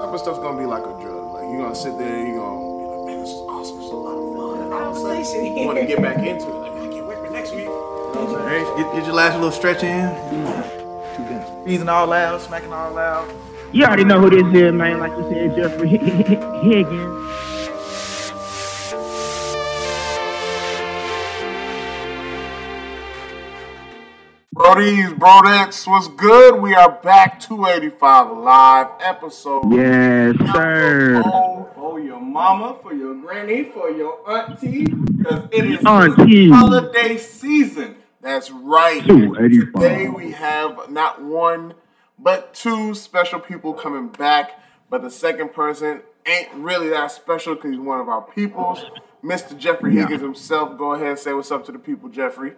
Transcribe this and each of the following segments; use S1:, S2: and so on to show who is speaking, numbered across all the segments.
S1: type of stuff's gonna be like a drug. Like you're gonna sit there, you're gonna be like, man, this is awesome, this is a lot of fun. And all of a sudden, you wanna get back into it. Like, man, I can't wait for next week. You know what I'm saying? Get, get your last little stretch in. Breathing all loud, smacking all loud.
S2: You already know who this is, man. Like you said, Jeffrey Higgins.
S1: Brodies, brodettes, what's good? We are back 285 live episode.
S2: Yes, sir.
S1: For your mama, for your granny, for your auntie, because it is
S2: Auntie.
S1: holiday season. That's right.
S2: 285.
S1: Today we have not one, but two special people coming back. But the second person ain't really that special because he's one of our peoples. Mr. Jeffrey
S2: Yeah.
S1: Higgins himself. Go ahead and say what's up to the people, Jeffrey.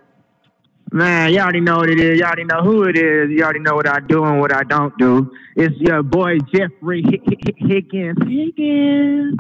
S2: Man, y'all already know what it is. Y'all already know who it is. You already know what I do and what I don't do. It's your boy Jeffrey Hi- Hi- Higgins. Higgins.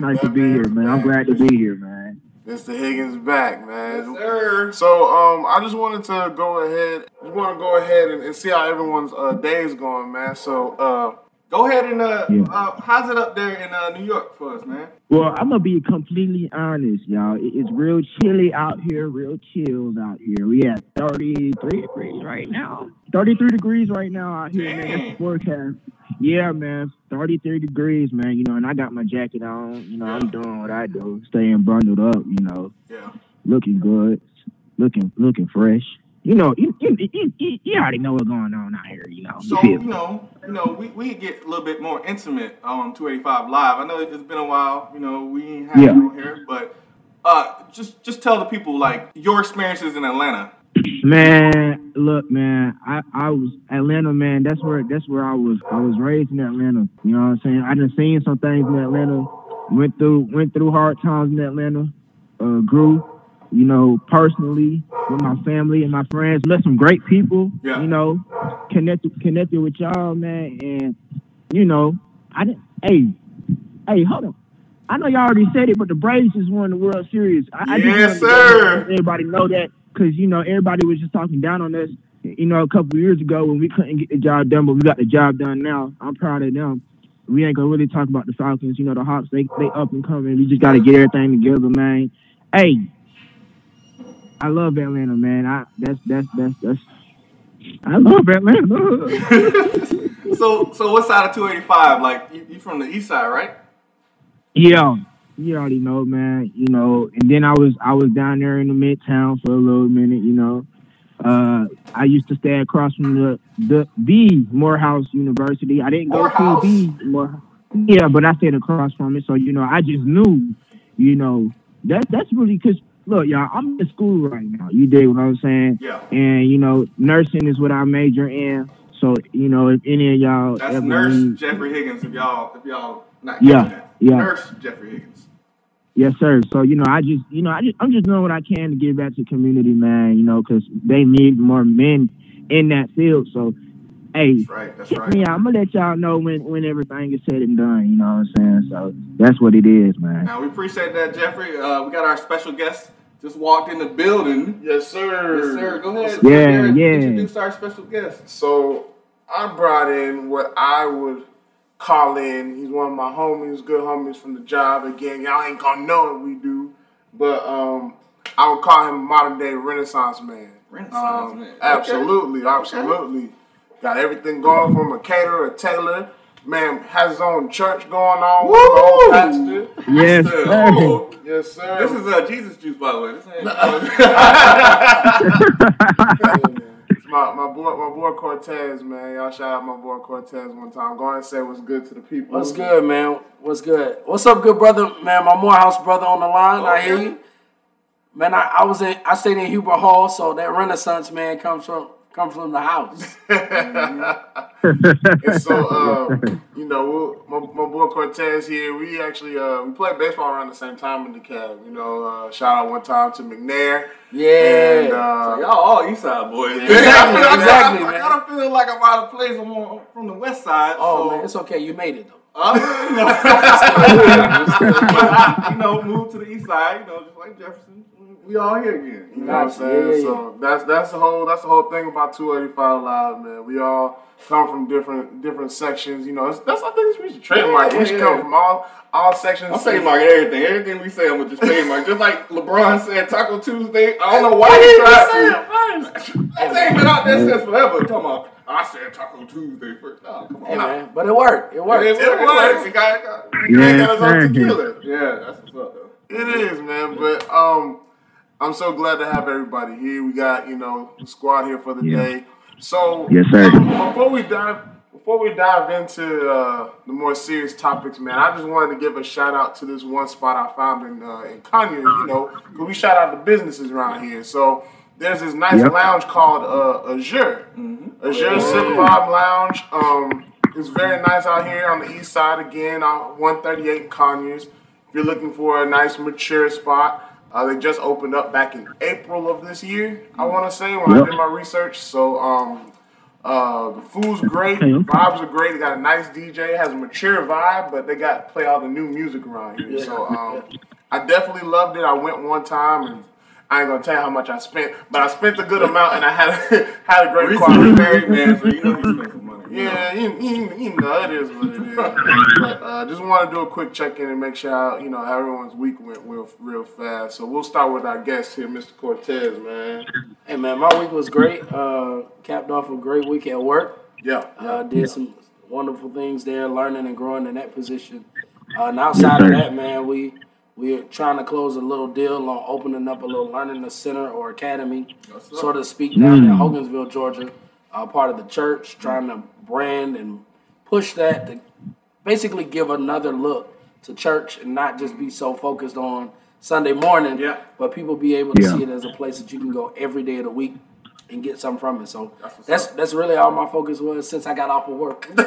S2: Nice to be here, man. I'm glad to be here, man.
S1: Mr. Higgins back, man.
S3: sir.
S1: So um, I just wanted to go ahead. Just want to go ahead and, and see how everyone's uh, day is going, man. So uh,
S3: Go ahead and uh,
S2: Yeah.
S3: uh, how's it up there in uh, New York for us, man?
S2: Well, I'm gonna be completely honest, y'all. It's real chilly out here, real chilled out here. We at 33 degrees right now. 33 degrees right now out here, man. That's forecast. Yeah, man. 33 degrees, man. You know, and I got my jacket on. You know, I'm doing what I do, staying bundled up. You know,
S3: Yeah.
S2: looking good, looking looking fresh. You know, you, you, you, you, already know what's going on out here. You know,
S3: So you know, you know, we, we get a little bit more intimate on 285 Live. I know it's been a while. You know, we ain't had
S2: Yeah.
S3: you on here, but uh, just just tell the people like your experiences in Atlanta.
S2: Man, look, man, I, I was Atlanta, man. That's where that's where I was. I was raised in Atlanta. You know what I'm saying? I done seen some things in Atlanta. Went through went through hard times in Atlanta. Uh, grew, you know, personally with my family and my friends. Met some great people.
S3: Yeah.
S2: You know, connected connected with y'all, man. And you know, I didn't. Hey, hey, hold on. I know y'all already said it, but the Braves just won the World Series. I, I
S3: Yes,
S2: to
S3: sir.
S2: everybody know that because you know everybody was just talking down on us. You know, a couple years ago when we couldn't get the job done, but we got the job done now. I'm proud of them. We ain't gonna really talk about the Falcons. You know, the Hawks they they up and coming. We just got to get everything together, man. Hey, I love Atlanta, man. I that's that's that's that's. I love Atlanta.
S3: So so what side of 285? Like you, you from the east side, right?
S2: Yeah, you already know, man. You know, and then I was I was down there in the midtown for a little minute. You know, uh, I used to stay across from the the the Morehouse University. I didn't go
S3: Morehouse?
S2: to the More. Yeah, but I stayed across from it, so you know, I just knew. You know, that that's really because look, y'all, I'm in school right now. You dig what I'm saying?
S3: Yeah.
S2: And you know, nursing is what I major in. So you know, if any of y'all
S3: That's
S2: ever
S3: Nurse
S2: need-
S3: Jeffrey Higgins. If y'all if y'all not
S2: Yeah,
S3: that.
S2: yeah.
S3: Nurse Jeffrey Higgins.
S2: Yes, sir. So you know, I just you know, I just I'm just doing what I can to give back to the community, man. You know, because they need more men in that field. So, hey,
S3: That's right. That's right.
S2: me. I'm gonna let y'all know when when everything is said and done. You know what I'm saying? So that's what it is, man.
S3: Now we appreciate that, Jeffrey. Uh, we got our special guest just walked in the building.
S1: Yes, sir.
S3: Yes, sir. Go ahead.
S2: Yeah, yeah.
S3: Introduce our special guest.
S1: So I brought in what I would call in. He's one of my homies, good homies from the job. Again, y'all ain't gonna know what we do, but um, I would call him a modern day Renaissance man.
S3: Renaissance
S1: Um,
S3: man. Okay.
S1: Absolutely, absolutely. Got everything going from a caterer, a tailor. Man has his own church going on. with old pastor.
S2: Yes,
S3: Sir,
S2: sir.
S3: oh,
S1: Yes, sir.
S3: this is uh, Jesus juice, by the way. This ain't.
S1: It's my, my boy my boy Cortez, man. Y'all shout out my boy Cortez one time. Go ahead and say what's good to the people.
S4: What's good, man? What's good? What's up, good brother, man? My Morehouse brother on the line. I hear you, man. I, I was in, I stayed in Hubert Hall, so that Renaissance man comes from comes from the house.
S1: And so, uh, you know, we'll, my, my boy Cortez here, we actually uh, we played baseball around the same time in DeKalb. You know, uh, shout out one time to McNair.
S4: Yeah.
S1: And, uh,
S3: Y'all all East Side boys.
S4: Exactly,
S3: I,
S4: exactly,
S3: I, I,
S4: man.
S3: gotta feel like I'm out of place. I'm on, from the West Side.
S4: oh
S3: so,
S4: man, it's okay. You made it though.
S3: Uh, you, know, but I, you know, moved to the East Side. You know, just like Jefferson. We
S5: we all here again.
S1: You know what I'm saying?
S4: Yeah, yeah,
S1: So that's that's the whole that's the whole thing about 285 Live, man. We all come from different different sections. You know, it's, that's I think we should trademark. we should
S5: Yeah,
S1: come from all all sections.
S5: I'm trademarking everything. Everything we say, I'm gonna just trademark. Just like LeBron said, Taco Tuesday. I don't know why he tried to. That thing been out there since forever. Talking about, I said Taco Tuesday first. Oh, come on.
S4: Hey, man, but it worked. It worked.
S5: It, it,
S1: It
S5: works.
S1: works.
S5: It got, it got,
S1: Yeah,
S2: Yeah,
S1: got his own tequila.
S5: yeah, that's what's up, though.
S1: It is, man. But um, I'm so glad to have everybody here. We got you know the squad here for the
S2: Yeah.
S1: day. So
S2: Yes, sir.
S1: before we dive before we dive into uh, the more serious topics, man, I just wanted to give a shout out to this one spot I found in uh, in Conyers. You know, because we shout out the businesses around here. So there's this nice
S2: Yep.
S1: lounge called uh, Azure. Azure Sip Vibe Lounge. Um, it's very nice out here on the east side again, on 138 Conyers. If you're looking for a nice mature spot, uh, they just opened up back in April of this year. I want to say when I did my research. So um, uh, the food's great, the vibes are great. They got a nice DJ, has a mature vibe, but they got play all the new music around here. So um, I definitely loved it. I went one time and. I ain't gonna tell you how much I spent, but I spent a good amount and I had had a great quality.
S5: Recently married man, so you know he spent some money. you know.
S1: Yeah, you, you, you know, it is what it is. but uh, just want to do a quick check in and make sure how, you know everyone's week went real, real fast. So we'll start with our guest here, Mr. Cortez, man.
S4: Hey man, my week was great. Uh, capped off a great week at work.
S1: Yeah,
S4: Uh, did some wonderful things there, learning and growing in that position. Uh, and outside of that, man, we we're trying to close a little deal on opening up a little learning center or academy, so to speak, down in Hogansville, Georgia. Uh, part of the church, trying to brand and push that to basically give another look to church and not just be so focused on Sunday morning,
S5: Yeah.
S4: but people be able to
S2: Yeah.
S4: see it as a place that you can go every day of the week and get something from it. So
S5: That's
S4: that's that's really all my focus was since I got off of work. and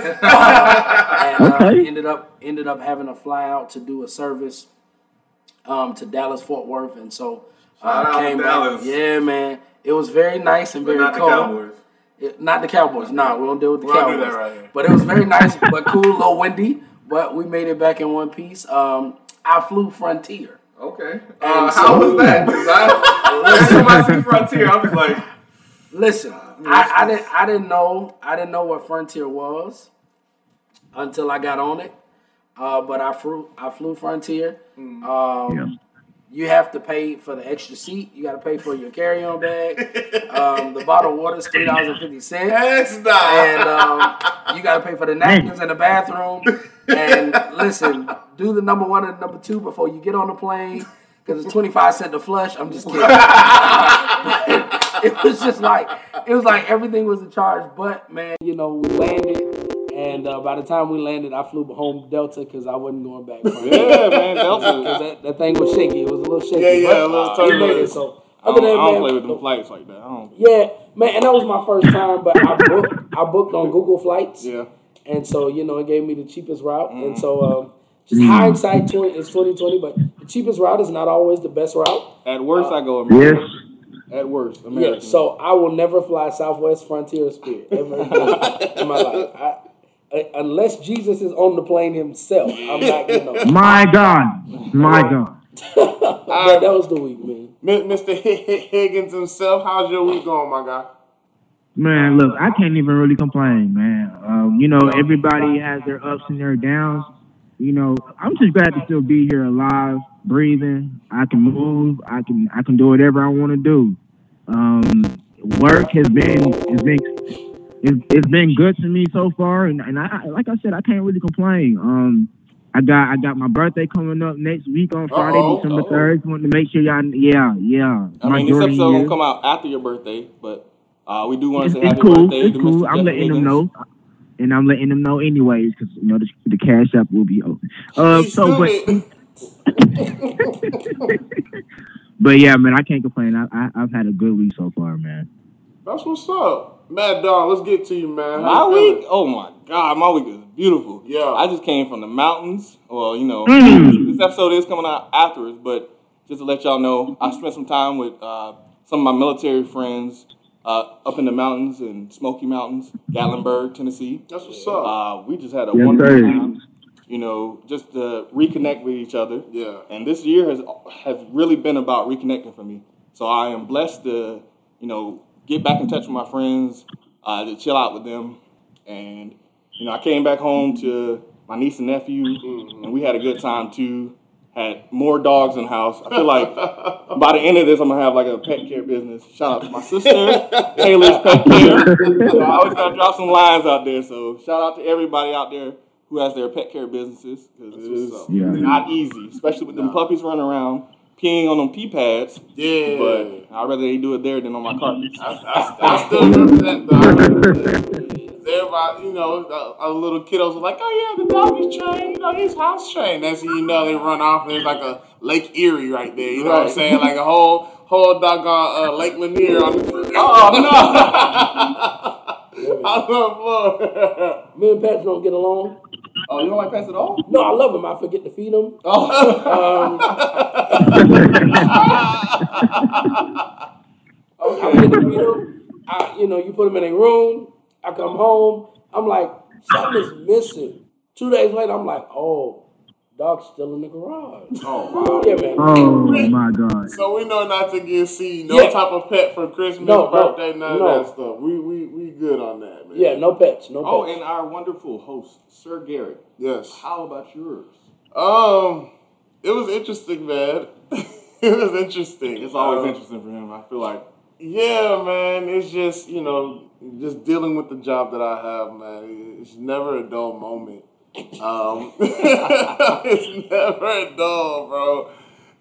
S4: uh,
S2: Okay.
S4: ended up ended up having to fly out to do a service um, to Dallas Fort Worth, and so uh,
S5: Shout out to
S4: came back. Yeah, man, it was very nice and
S5: But
S4: very
S5: not the
S4: cold.
S5: Cowboys.
S4: It- not the Cowboys. Nah, we don't deal with the
S1: We don't do
S4: Cowboys.
S1: that right here.
S4: But it was very nice, but cool, a little windy. But we made it back in one piece. Um, I flew Frontier.
S5: Okay.
S4: And
S5: Uh,
S4: so-
S5: how was that? 'Cause I, every time I see Frontier, I'm just like,
S4: Listen, I, I didn't I didn't know I didn't know what Frontier was until I got on it. Uh, but I flew I flew Frontier. Um,
S2: Yeah.
S4: You have to pay for the extra seat. You got to pay for your carry on bag. Um, the bottle of water is three dollars and fifty cents.
S1: X not.
S4: and um, you got to pay for the napkins in the bathroom. And listen, do the number one and number two before you get on the plane because it's twenty five cent to flush. I'm just kidding. it was just like it was like everything was a charge. But man, you know, we landed, and uh, by the time we landed, I flew home Delta because I wasn't going back.
S3: Yeah, man, Delta.
S4: Because that, that thing was shaky. It was a little shaky.
S1: Yeah, yeah,
S4: but
S1: a little
S4: we
S1: turbulent.
S4: So
S3: I
S4: other
S3: don't,
S4: than
S3: I don't
S4: man,
S3: play with them flights like that. I don't.
S4: yeah, man, and that was my first time, but I booked I booked on Google Flights.
S3: Yeah.
S4: And so, you know, it gave me the cheapest route. And so um, just hindsight 20, is 2020, but the cheapest route is not always the best route.
S3: At worst, I go
S2: Yes.
S3: American. At worst, American.
S4: Yeah, so I will never fly Southwest Frontier Spirit ever in my life. I, I, unless Jesus is on the plane himself, I'm not getting on.
S2: My God. My God.
S4: But that was the week, man.
S1: Mr. Higgins himself, how's your week going, my guy?
S2: Man, look, I can't even really complain, man. Um, you know, everybody has their ups and their downs. You know, I'm just glad to still be here alive, breathing. I can move. I can I can do whatever I want to do. Um, work has been has been it's, it's been good to me so far, and, and I like I said, I can't really complain. Um, I got I got my birthday coming up next week on Friday,
S1: Uh-oh,
S2: December third. Want to make sure y'all, yeah, yeah.
S3: I
S2: my
S3: mean, this episode gonna come out after your birthday, but uh, we do want to say
S2: it's
S3: happy
S2: cool.
S3: birthday
S2: It's
S3: to
S2: cool.
S3: Mr.
S2: I'm
S3: Jeff
S2: letting them know, and I'm letting them know anyways because you know the, the cash app will be open. Uh, so but but yeah, man, I can't complain. I, I I've had a good week so far, man.
S1: That's what's up. Mad Dog, let's get to you, man.
S3: My
S1: you
S3: week, oh my god, my week is beautiful.
S1: Yeah.
S3: I just came from the mountains. Well, you know,
S2: Mm.
S3: this episode is coming out afterwards, but just to let y'all know, I spent some time with uh, some of my military friends uh, up in the mountains in Smoky Mountains, Gatlinburg, Tennessee.
S1: That's what's up.
S3: Uh, we just had a
S2: Yes,
S3: wonderful
S2: sir.
S3: time. You know, just to reconnect with each other.
S1: Yeah.
S3: And this year has has really been about reconnecting for me. So I am blessed to, you know, get back in touch with my friends, uh, to chill out with them, and you know, I came back home to my niece and nephew, and we had a good time too. Had more dogs in the house. I feel like by the end of this, I'm gonna have like a pet care business. Shout out to my sister, Taylor's Pet Care. So I always gotta drop some lines out there. So shout out to everybody out there who has their pet care businesses because it is
S2: Yeah.
S3: not easy, especially with them puppies running around peeing on them pee pads.
S1: Yeah.
S3: But I'd rather they do it there than on my carpets.
S1: I, I still represent the Everybody, you know, the, other little kiddos are like, oh yeah, the dog is trained, you know, he's house trained. Next thing you know, they run off and there's like a Lake Erie right there. You know what I'm saying? Like a whole whole doggone uh, Lake Lanier on the
S3: Oh
S1: on the floor.
S4: Me and Pets don't get along.
S3: Oh, you don't like pets at all?
S4: No, I love them. I forget to feed them.
S3: Oh,
S4: Um, I forget to feed them. I, you know, you put them in a room. I come home. I'm like, something's missing. Two days later, I'm like, oh, dog's still in the garage.
S1: Oh wow.
S4: Yeah, man.
S2: Oh my God.
S1: So we know not to give C no
S4: Yeah.
S1: type of pet for Christmas,
S4: No, no,
S1: birthday, none
S4: no.
S1: of that stuff. We we we good on that, man.
S4: Yeah, no pets. No pets.
S3: oh, and our wonderful host, Sir Garrett.
S1: Yes.
S3: How about yours?
S1: Um, it was interesting, man. it was interesting.
S3: It's always
S1: Um,
S3: interesting for him. I feel like
S1: Yeah, man. It's just you know, just dealing with the job that I have, man. It's never a dull moment. Um, it's never dull, bro.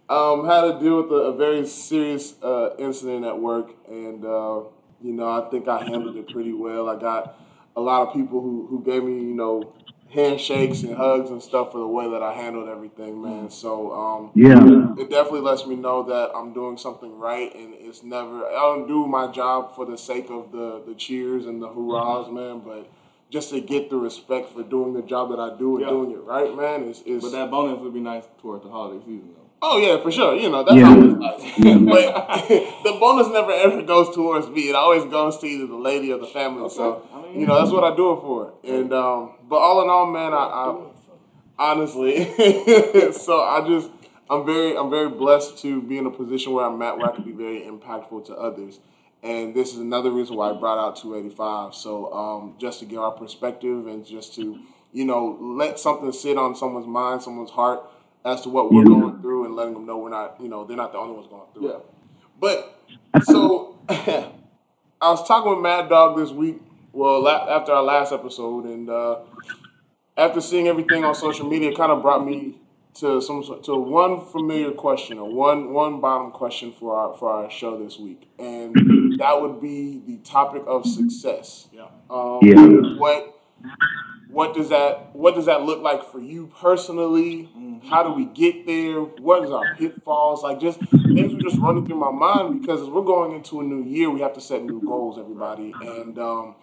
S1: Um, had to deal with a, a very serious uh, incident at work, and uh, you know, I think I handled it pretty well. I got a lot of people who who gave me, you know, handshakes and hugs and stuff for the way that I handled everything, man. So um,
S2: Yeah.
S1: it definitely lets me know that I'm doing something right, and it's never. I don't do my job for the sake of the the cheers and the hurrahs, man, but just to get the respect for doing the job that I do and
S3: Yeah.
S1: doing it right, man. Is is
S3: But that bonus would be nice toward the holiday season, though.
S1: oh yeah, for sure. You know that's
S2: Yeah.
S1: always nice, but the bonus never ever goes towards me. It always goes to either the lady or the family. So
S3: I mean-
S1: you know that's what I do it for. And um, but all in all, man, I, I honestly. so I just I'm very I'm very blessed to be in a position where I'm at where I can be very impactful to others. And this is another reason why I brought out 285. So um, just to give our perspective and just to you know let something sit on someone's mind, someone's heart as to what we're going through, and letting them know we're not you know they're not the only ones going through
S3: Yeah.
S1: it. But so I was talking with Mad Dog this week. Well, la- after our last episode, and uh, after seeing everything on social media, it kind of brought me to some to one familiar question or one one bottom question for our for our show this week, and that would be the topic of success.
S3: Yeah.
S1: Um,
S2: Yeah.
S1: What what does that what does that look like for you personally? How do we get there? What is our pitfalls? Like just things were just running through my mind because as we're going into a new year, we have to set new goals, everybody, and um,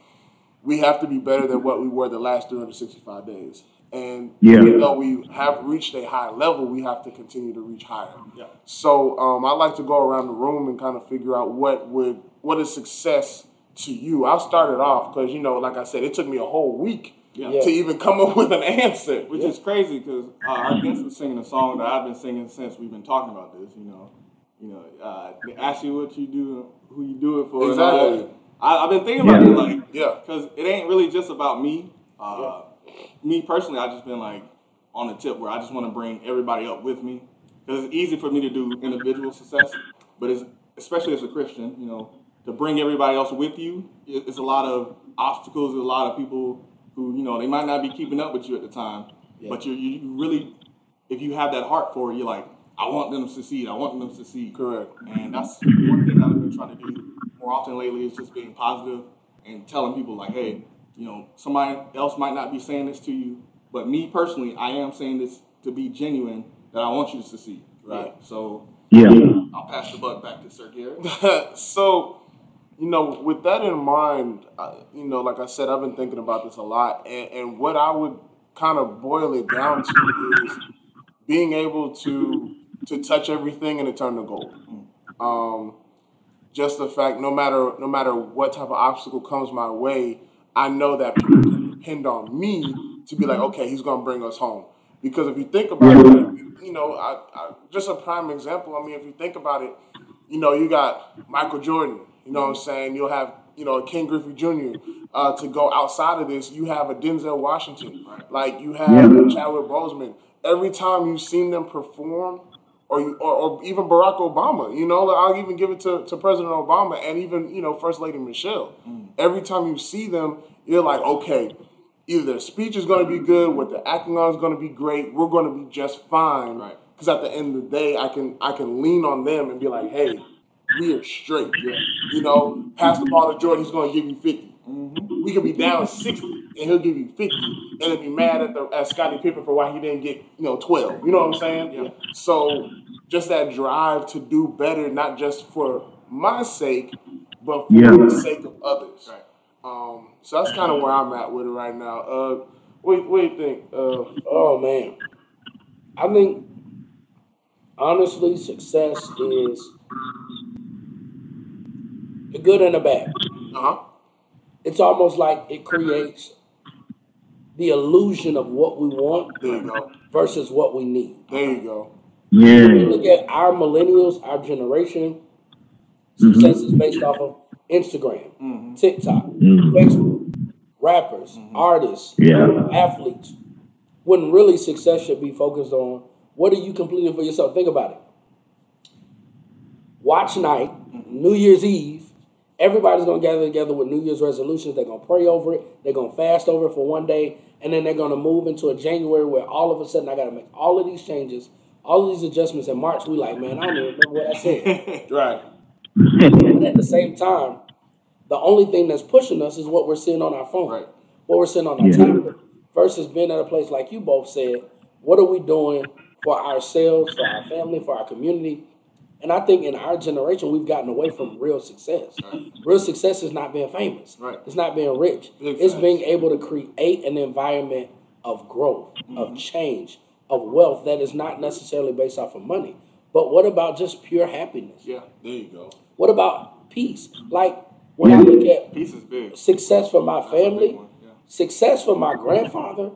S1: we have to be better than what we were the last 365 days. And
S2: Yeah.
S1: even though we have reached a high level, we have to continue to reach higher.
S3: Yeah.
S1: So um, I like to go around the room and kind of figure out what would what is success to you. I'll start it off because you know, like I said, it took me a whole week
S3: Yeah.
S1: to even come up with an answer.
S3: Which is crazy because uh, our guest was singing a song that I've been singing since we've been talking about this. You know, you know, uh, ask you what you do, who you do it for.
S1: Exactly.
S3: that. I, I've been thinking about
S2: Yeah.
S3: it, like,
S1: Yeah.
S3: because it ain't really just about me. Uh, Me personally, I've just been like on the tip where I just want to bring everybody up with me because it's easy for me to do individual success, but it's especially as a Christian, you know, to bring everybody else with you. It's a lot of obstacles. There's a lot of people who you know they might not be keeping up with you at the time, but you you really, if you have that heart for it, you're like, I want them to succeed. I want them to succeed.
S1: Correct.
S3: And that's one thing that I've been trying to do more often lately is just being positive and telling people like, hey, you know, somebody else might not be saying this to you, but me personally, I am saying this to be genuine that I want you to succeed.
S1: Right.
S3: So
S2: Yeah.
S3: I'll pass the buck back to Sir Garrett.
S1: so, you know, with that in mind, uh, you know, like I said, I've been thinking about this a lot, and, and what I would kind of boil it down to is being able to to touch everything and to turn to gold. Um, just the fact, no matter no matter what type of obstacle comes my way, I know that people can depend on me to be like, okay, he's gonna bring us home. Because if you think about it, you know, I, I, just a prime example. I mean, if you think about it, you know, you got Michael Jordan. You know what I'm saying? You'll have you know Ken Griffey Jr. Uh, to go outside of this. You have a Denzel Washington. Like you have
S2: Yeah.
S1: Chadwick Boseman. Every time you've seen them perform, or, or or even Barack Obama, you know, like, I'll even give it to, to President Obama and even you know First Lady Michelle. Mm. Every time you see them, you're like, okay, either their speech is going to be good, what they're acting on is going to be great. We're going to be just fine.
S3: Right.
S1: Because at the end of the day, I can I can lean on them and be like, hey, we are straight. You know, pass the ball to Jordan, he's going to give you 50. We could be down 60 and he'll give you 50. And then be mad at, the, at Scottie Pippen for why he didn't get, you know, 12. You know what I'm saying?
S3: Yeah.
S1: So just that drive to do better, not just for my sake, but for
S2: Yeah.
S1: the sake of others.
S3: Right.
S1: Um, so that's kind of where I'm at with it right now. Uh, what, what do you think? Uh,
S4: Oh man, I think honestly, success is the good and the bad.
S1: uh-huh.
S4: It's almost like it creates the illusion of what we want
S1: There you go.
S4: versus what we need.
S1: There you go.
S2: Yeah.
S4: Look at our millennials, our generation. Mm-hmm. Success is based off of Instagram, mm-hmm. TikTok,
S2: Mhm.
S4: Facebook, rappers, mm-hmm. artists,
S2: Yeah.
S4: athletes. When really success should be focused on what are you completing for yourself? Think about it. Watch night, New Year's Eve. Everybody's gonna gather together with New Year's resolutions. They're gonna pray over it. They're gonna fast over it for one day, and then they're gonna move into a January where all of a sudden I gotta make all of these changes, all of these adjustments. In March, we like, man, I don't even remember what I said.
S1: right.
S4: But at the same time, the only thing that's pushing us is what we're seeing on our phone,
S3: Right.
S4: what we're seeing on our
S2: Yeah.
S4: tablet, versus being at a place like you both said. What are we doing for ourselves, for our family, for our community? And I think in our generation, we've gotten away from real success. Real success is not being famous.
S3: Right.
S4: It's not being rich. It's being able to create an environment of growth, of mm-hmm. change, of wealth that is not necessarily based off of money. But what about just pure happiness?
S3: Yeah.
S1: There you go.
S4: What about peace? Mm-hmm. Like when I look at
S3: Peace is big.
S4: success for my
S3: That's a big
S4: family,
S3: yeah.
S4: success for my grandfather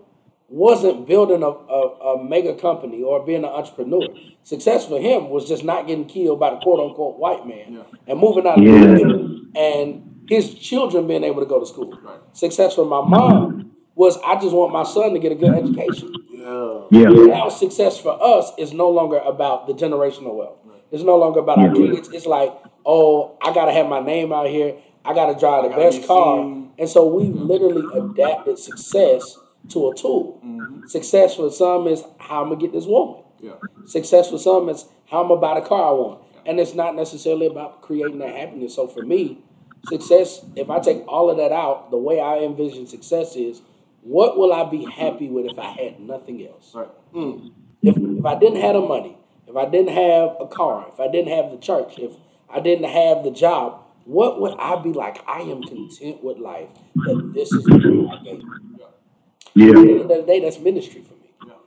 S4: wasn't building a, a, a mega company or being an entrepreneur. Success for him was just not getting killed by the quote unquote white man
S3: Yeah.
S4: and moving out of
S2: Yeah.
S4: the hood and his children being able to go to school.
S3: Right.
S4: Success for my mom was I just want my son to get a good education.
S1: Yeah.
S2: Yeah.
S4: Now success for us is no longer about the generational wealth. It's no longer about our
S2: Yeah.
S4: kids. It's like, oh, I gotta have my name out here. I gotta drive the
S3: gotta
S4: best
S3: be
S4: car.
S3: seen.
S4: And so we've mm-hmm. literally adapted success to a tool. Mm-hmm. Success for some is how I'm gonna get this woman.
S3: Yeah.
S4: Success for some is how I'm gonna buy the car I want. And it's not necessarily about creating that happiness. So for me, success, if I take all of that out, the way I envision success is what will I be happy with if I had nothing else?
S3: Right. Mm.
S4: if, if I didn't have the money, if I didn't have a car, if I didn't have the church, if I didn't have the job, what would I be like? I am content with life that this is what God gave me. At the
S2: Yeah.
S4: end of the day, that's ministry for me.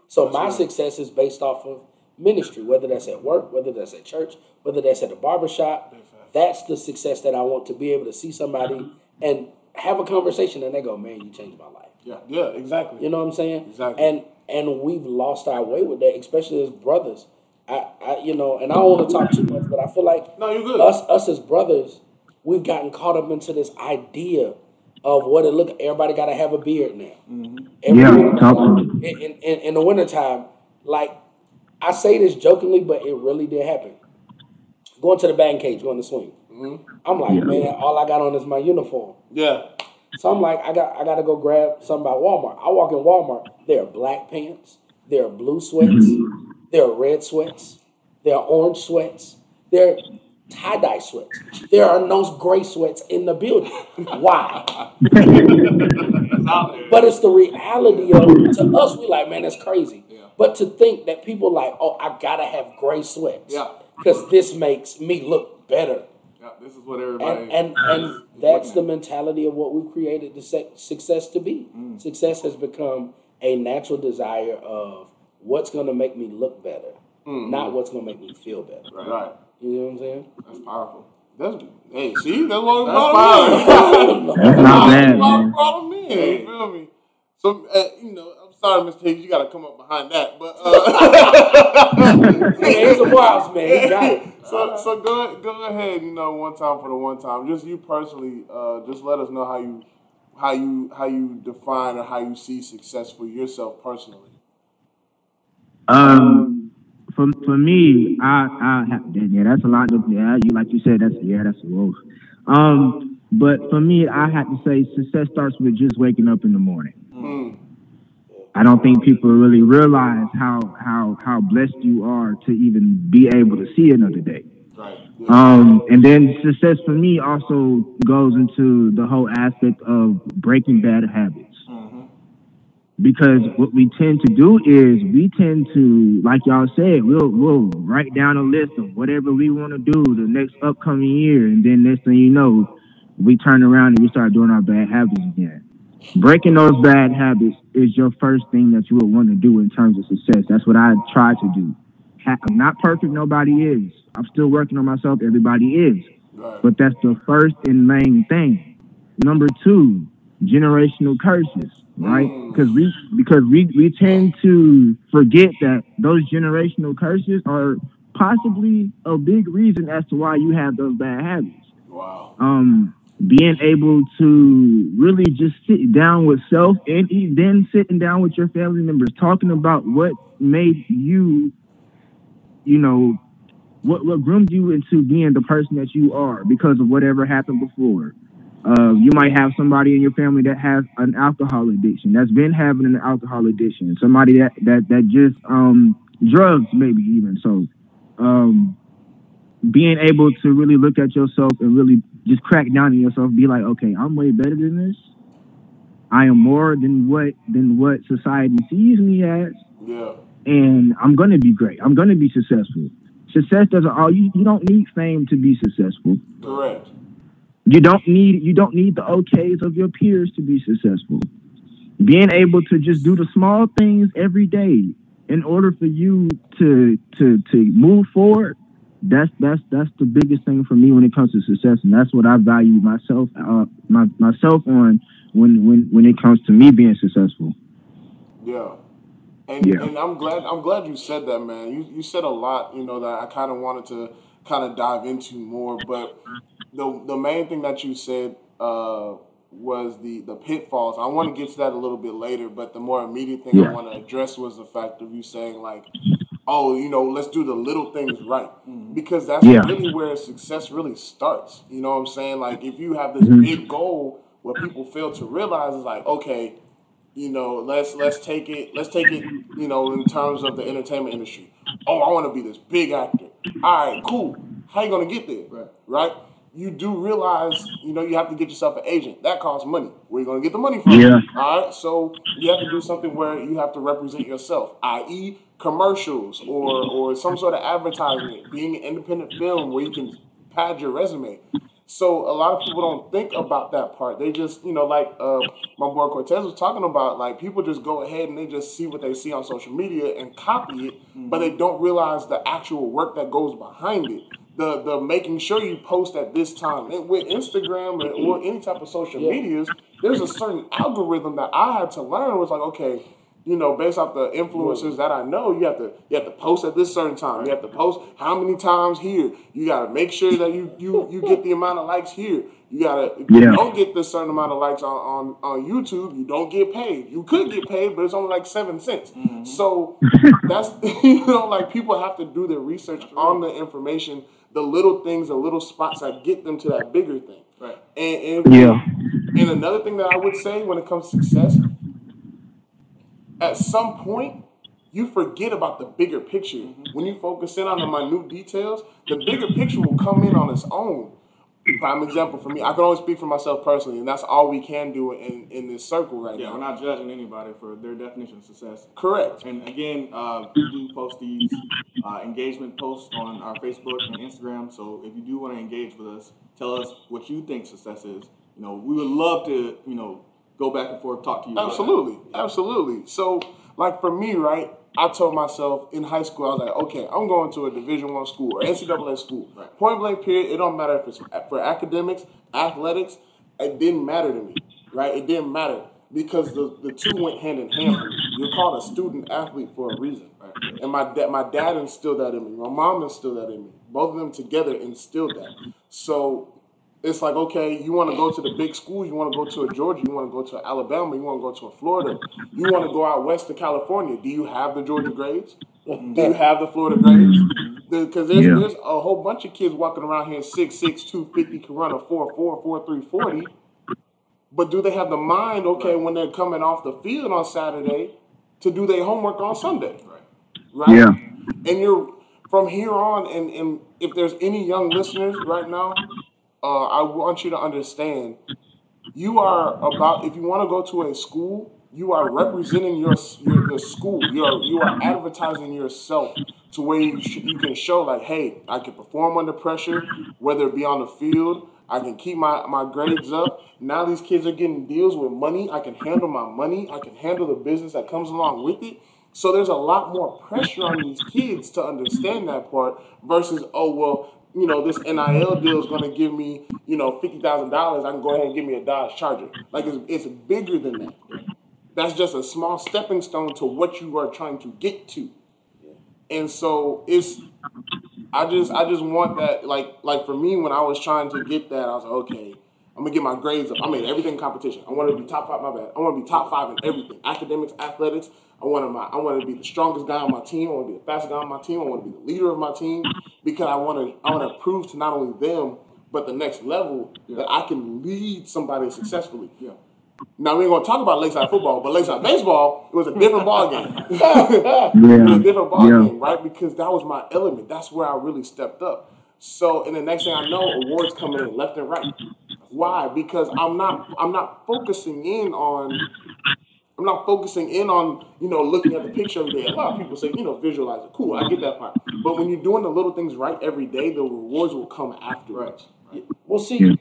S4: So my success is based off of ministry, whether that's at work, whether that's at church, whether that's at the barbershop. That's the success that I want to be able to see somebody and have a conversation and they go, man, you changed my life.
S3: Yeah.
S1: Yeah. Exactly.
S4: You know what I'm saying?
S1: Exactly.
S4: And and we've lost our way with that, especially as brothers. I, I you know, and I don't want to talk too much, but I feel like
S1: No, you're good.
S4: us us as brothers, we've gotten caught up into this idea of what it look. Everybody got to have a beard now. Mm-hmm.
S2: Yeah,
S4: Everybody-
S2: talk to me.
S4: in, in, in, in the wintertime, like I say this jokingly, but it really did happen. Going to the batting cage, going to swing. Mm-hmm. I'm like, man, all I got on is my uniform.
S1: Yeah.
S4: So I'm like, I got I gotta go grab something by Walmart. I walk in Walmart, there are black pants, there are blue sweats, mm-hmm. there are red sweats, there are orange sweats, there are tie-dye sweats. There are no gray sweats in the building. Why?
S3: It's out there.
S4: But it's the reality of to us, we like, man, that's crazy.
S3: Yeah.
S4: But to think that people like, oh, I gotta have gray sweats.
S3: Yeah.
S4: Because this makes me look better.
S3: yeah, this is what everybody.
S4: And and, and that's the mentality of what we've created the success to be.
S3: Mm.
S4: Success has become a natural desire of what's gonna make me look better, not what's gonna make me feel better.
S3: Right.
S1: Right.
S4: You know what I'm saying?
S3: That's powerful.
S1: That's hey. See, that's what we
S3: That's
S1: brought him in.
S2: That's not bad,
S1: That's why we
S2: man.
S1: brought him in. You feel me? So uh, you know, I'm sorry, Mr. Higgs, you got to come up behind that. But uh,
S4: he's a Wiles man. He got it.
S1: So, so go go ahead. You know, one time for the one time. Just you personally. Uh, just let us know how you how you how you define or how you see success for yourself personally.
S2: Um, for for me, I I have, yeah, that's a lot. Of, yeah, you like you said, that's yeah, that's a wolf. Um, but for me, I have to say success starts with just waking up in the morning. Mm. I don't think people really realize how how how blessed you are to even be able to see another day. Right. Um, and then success for me also goes into the whole aspect of breaking bad habits. Because what we tend to do is we tend to, like y'all said, we'll we'll write down a list of whatever we want to do the next upcoming year, and then next thing you know, we turn around and we start doing our bad habits again breaking those bad habits is your first thing that you will want to do in terms of success. That's what I try to do. I'm not perfect. Nobody is. I'm still working on myself. Everybody is. But that's the first and main thing. Number two, generational curses, right? Because mm. we because we we tend to forget that those generational curses are possibly a big reason as to why you have those bad habits. Wow. Um, being able to really just sit down with self and then sitting down with your family members talking about what made you you know what what groomed you into being the person that you are because of whatever happened before uh, you might have somebody in your family that has an alcohol addiction that's been having an alcohol addiction somebody that that that just um drugs maybe even so um being able to really look at yourself and really just crack down on yourself, be like, okay, I'm way better than this. I am more than what than what society sees me as. Yeah. And I'm gonna be great. I'm gonna be successful. Success doesn't all you, you don't need fame to be successful.
S1: Correct.
S2: You don't need you don't need the OKs of your peers to be successful. Being able to just do the small things every day in order for you to to to move forward that's that's that's the biggest thing for me when it comes to success, and that's what I value myself uh, my, myself on when when when it comes to me being successful.
S1: Yeah. And, yeah. and I'm glad I'm glad you said that, man. You you said a lot, you know, that I kind of wanted to kind of dive into more. But the the main thing that you said uh, was the the pitfalls. I want to get to that a little bit later, but the more immediate thing yeah. I want to address was the fact of you saying like oh, you know, let's do the little things right. Mm-hmm. Because that's yeah. really where success really starts. You know what I'm saying? Like if you have this mm-hmm. big goal, what people fail to realize is like, okay, you know, let's let's take it, let's take it, you know, in terms of the entertainment industry. Oh, I want to be this big actor. All right, cool. How you gonna get there? Right. right? You do realize, you know, you have to get yourself an agent. That costs money. Where you gonna get the money from?
S2: Yeah.
S1: All right. So you have to do something where you have to represent yourself, i.e., commercials or or some sort of advertisement, being an independent film where you can pad your resume. So a lot of people don't think about that part. They just, you know, like uh, my boy Cortez was talking about, like people just go ahead and they just see what they see on social media and copy it, mm-hmm. but they don't realize the actual work that goes behind it. The the making sure you post at this time. And with Instagram or any type of social yeah. medias, there's a certain algorithm that I had to learn. Was like, okay, you know, based off the influencers that I know, you have to you have to post at this certain time. You have to post how many times here. You got to make sure that you you you get the amount of likes here. You gotta if yeah. you don't get this certain amount of likes on, on on YouTube, you don't get paid. You could get paid, but it's only like seven cents. Mm-hmm. So that's you know like people have to do their research on the information, the little things, the little spots that get them to that bigger thing. Right. And, and yeah. And another thing that I would say when it comes to success at some point you forget about the bigger picture. Mm-hmm. When you focus in on the minute details, the bigger picture will come in on its own. Prime example for me, I can only speak for myself personally, and that's all we can do in, in this circle right
S3: yeah,
S1: now.
S3: we're not judging anybody for their definition of success.
S1: Correct.
S3: And again, uh, we do post these uh, engagement posts on our Facebook and Instagram. So if you do want to engage with us, tell us what you think success is. You know, we would love to, you know, go back and forth, talk to you.
S1: Absolutely, absolutely. So, like for me, right? I told myself in high school, I was like, okay, I'm going to a Division One school or NCAA school. Right. Point blank, period. It don't matter if it's for academics, athletics. It didn't matter to me, right? It didn't matter because the, the two went hand in hand. You're called a student athlete for a reason. Right? And my dad, my dad instilled that in me. My mom instilled that in me. Both of them together instilled that. So it's like, okay, you want to go to the big school, you want to go to a Georgia, you want to go to Alabama, you want to go to a Florida, you want to go out west to California. Do you have the Georgia grades? Do you have the Florida grades? Because there's,
S2: Yeah.
S1: there's a whole bunch of kids walking around here 6'6", 250, can run a 4'4", 4'3", 40. But do they have the mind, okay, when they're coming off the field on Saturday, to do their homework on Sunday? Right.
S2: Yeah.
S1: And you're from here on, and, and if there's any young listeners right now, uh, I want you to understand, you are about if you want to go to a school, you are representing your your the school. You are you are advertising yourself to where you, sh- you can show like, hey, I can perform under pressure, whether it be on the field. I can keep my, my grades up. Now these kids are getting deals with money. I can handle my money. I can handle the business that comes along with it. So there's a lot more pressure on these kids to understand that part versus, oh, well, you know, this NIL deal is going to give me, you know, $50,000. I can go ahead and give me a Dodge Charger. Like, it's, it's bigger than that. That's just a small stepping stone to what you are trying to get to. And so it's, I just, I just want that, like, like for me, when I was trying to get that, I was like, okay, I'm gonna get my grades up. I made everything competition. I want to be top five. My bad. I want to be top five in everything: academics, athletics. I want to my. I want to be the strongest guy on my team. I want to be the fastest guy on my team. I want to be the leader of my team because I want to. I want to prove to not only them but the next level that I can lead somebody successfully.
S5: Yeah.
S1: Now we ain't gonna talk about Lakeside football, but Lakeside baseball it was a different ball game. it
S2: Yeah.
S1: was a different ball
S2: Yeah.
S1: game, right? Because that was my element. That's where I really stepped up. So, and the next thing I know, awards coming in left and right. Why? Because I'm not I'm not focusing in on I'm not focusing in on, you know, looking at the picture every day. A lot of people say, you know, visualize it. Cool, I get that part. But when you're doing the little things right every day, the rewards will come afterwards.
S4: Well, see,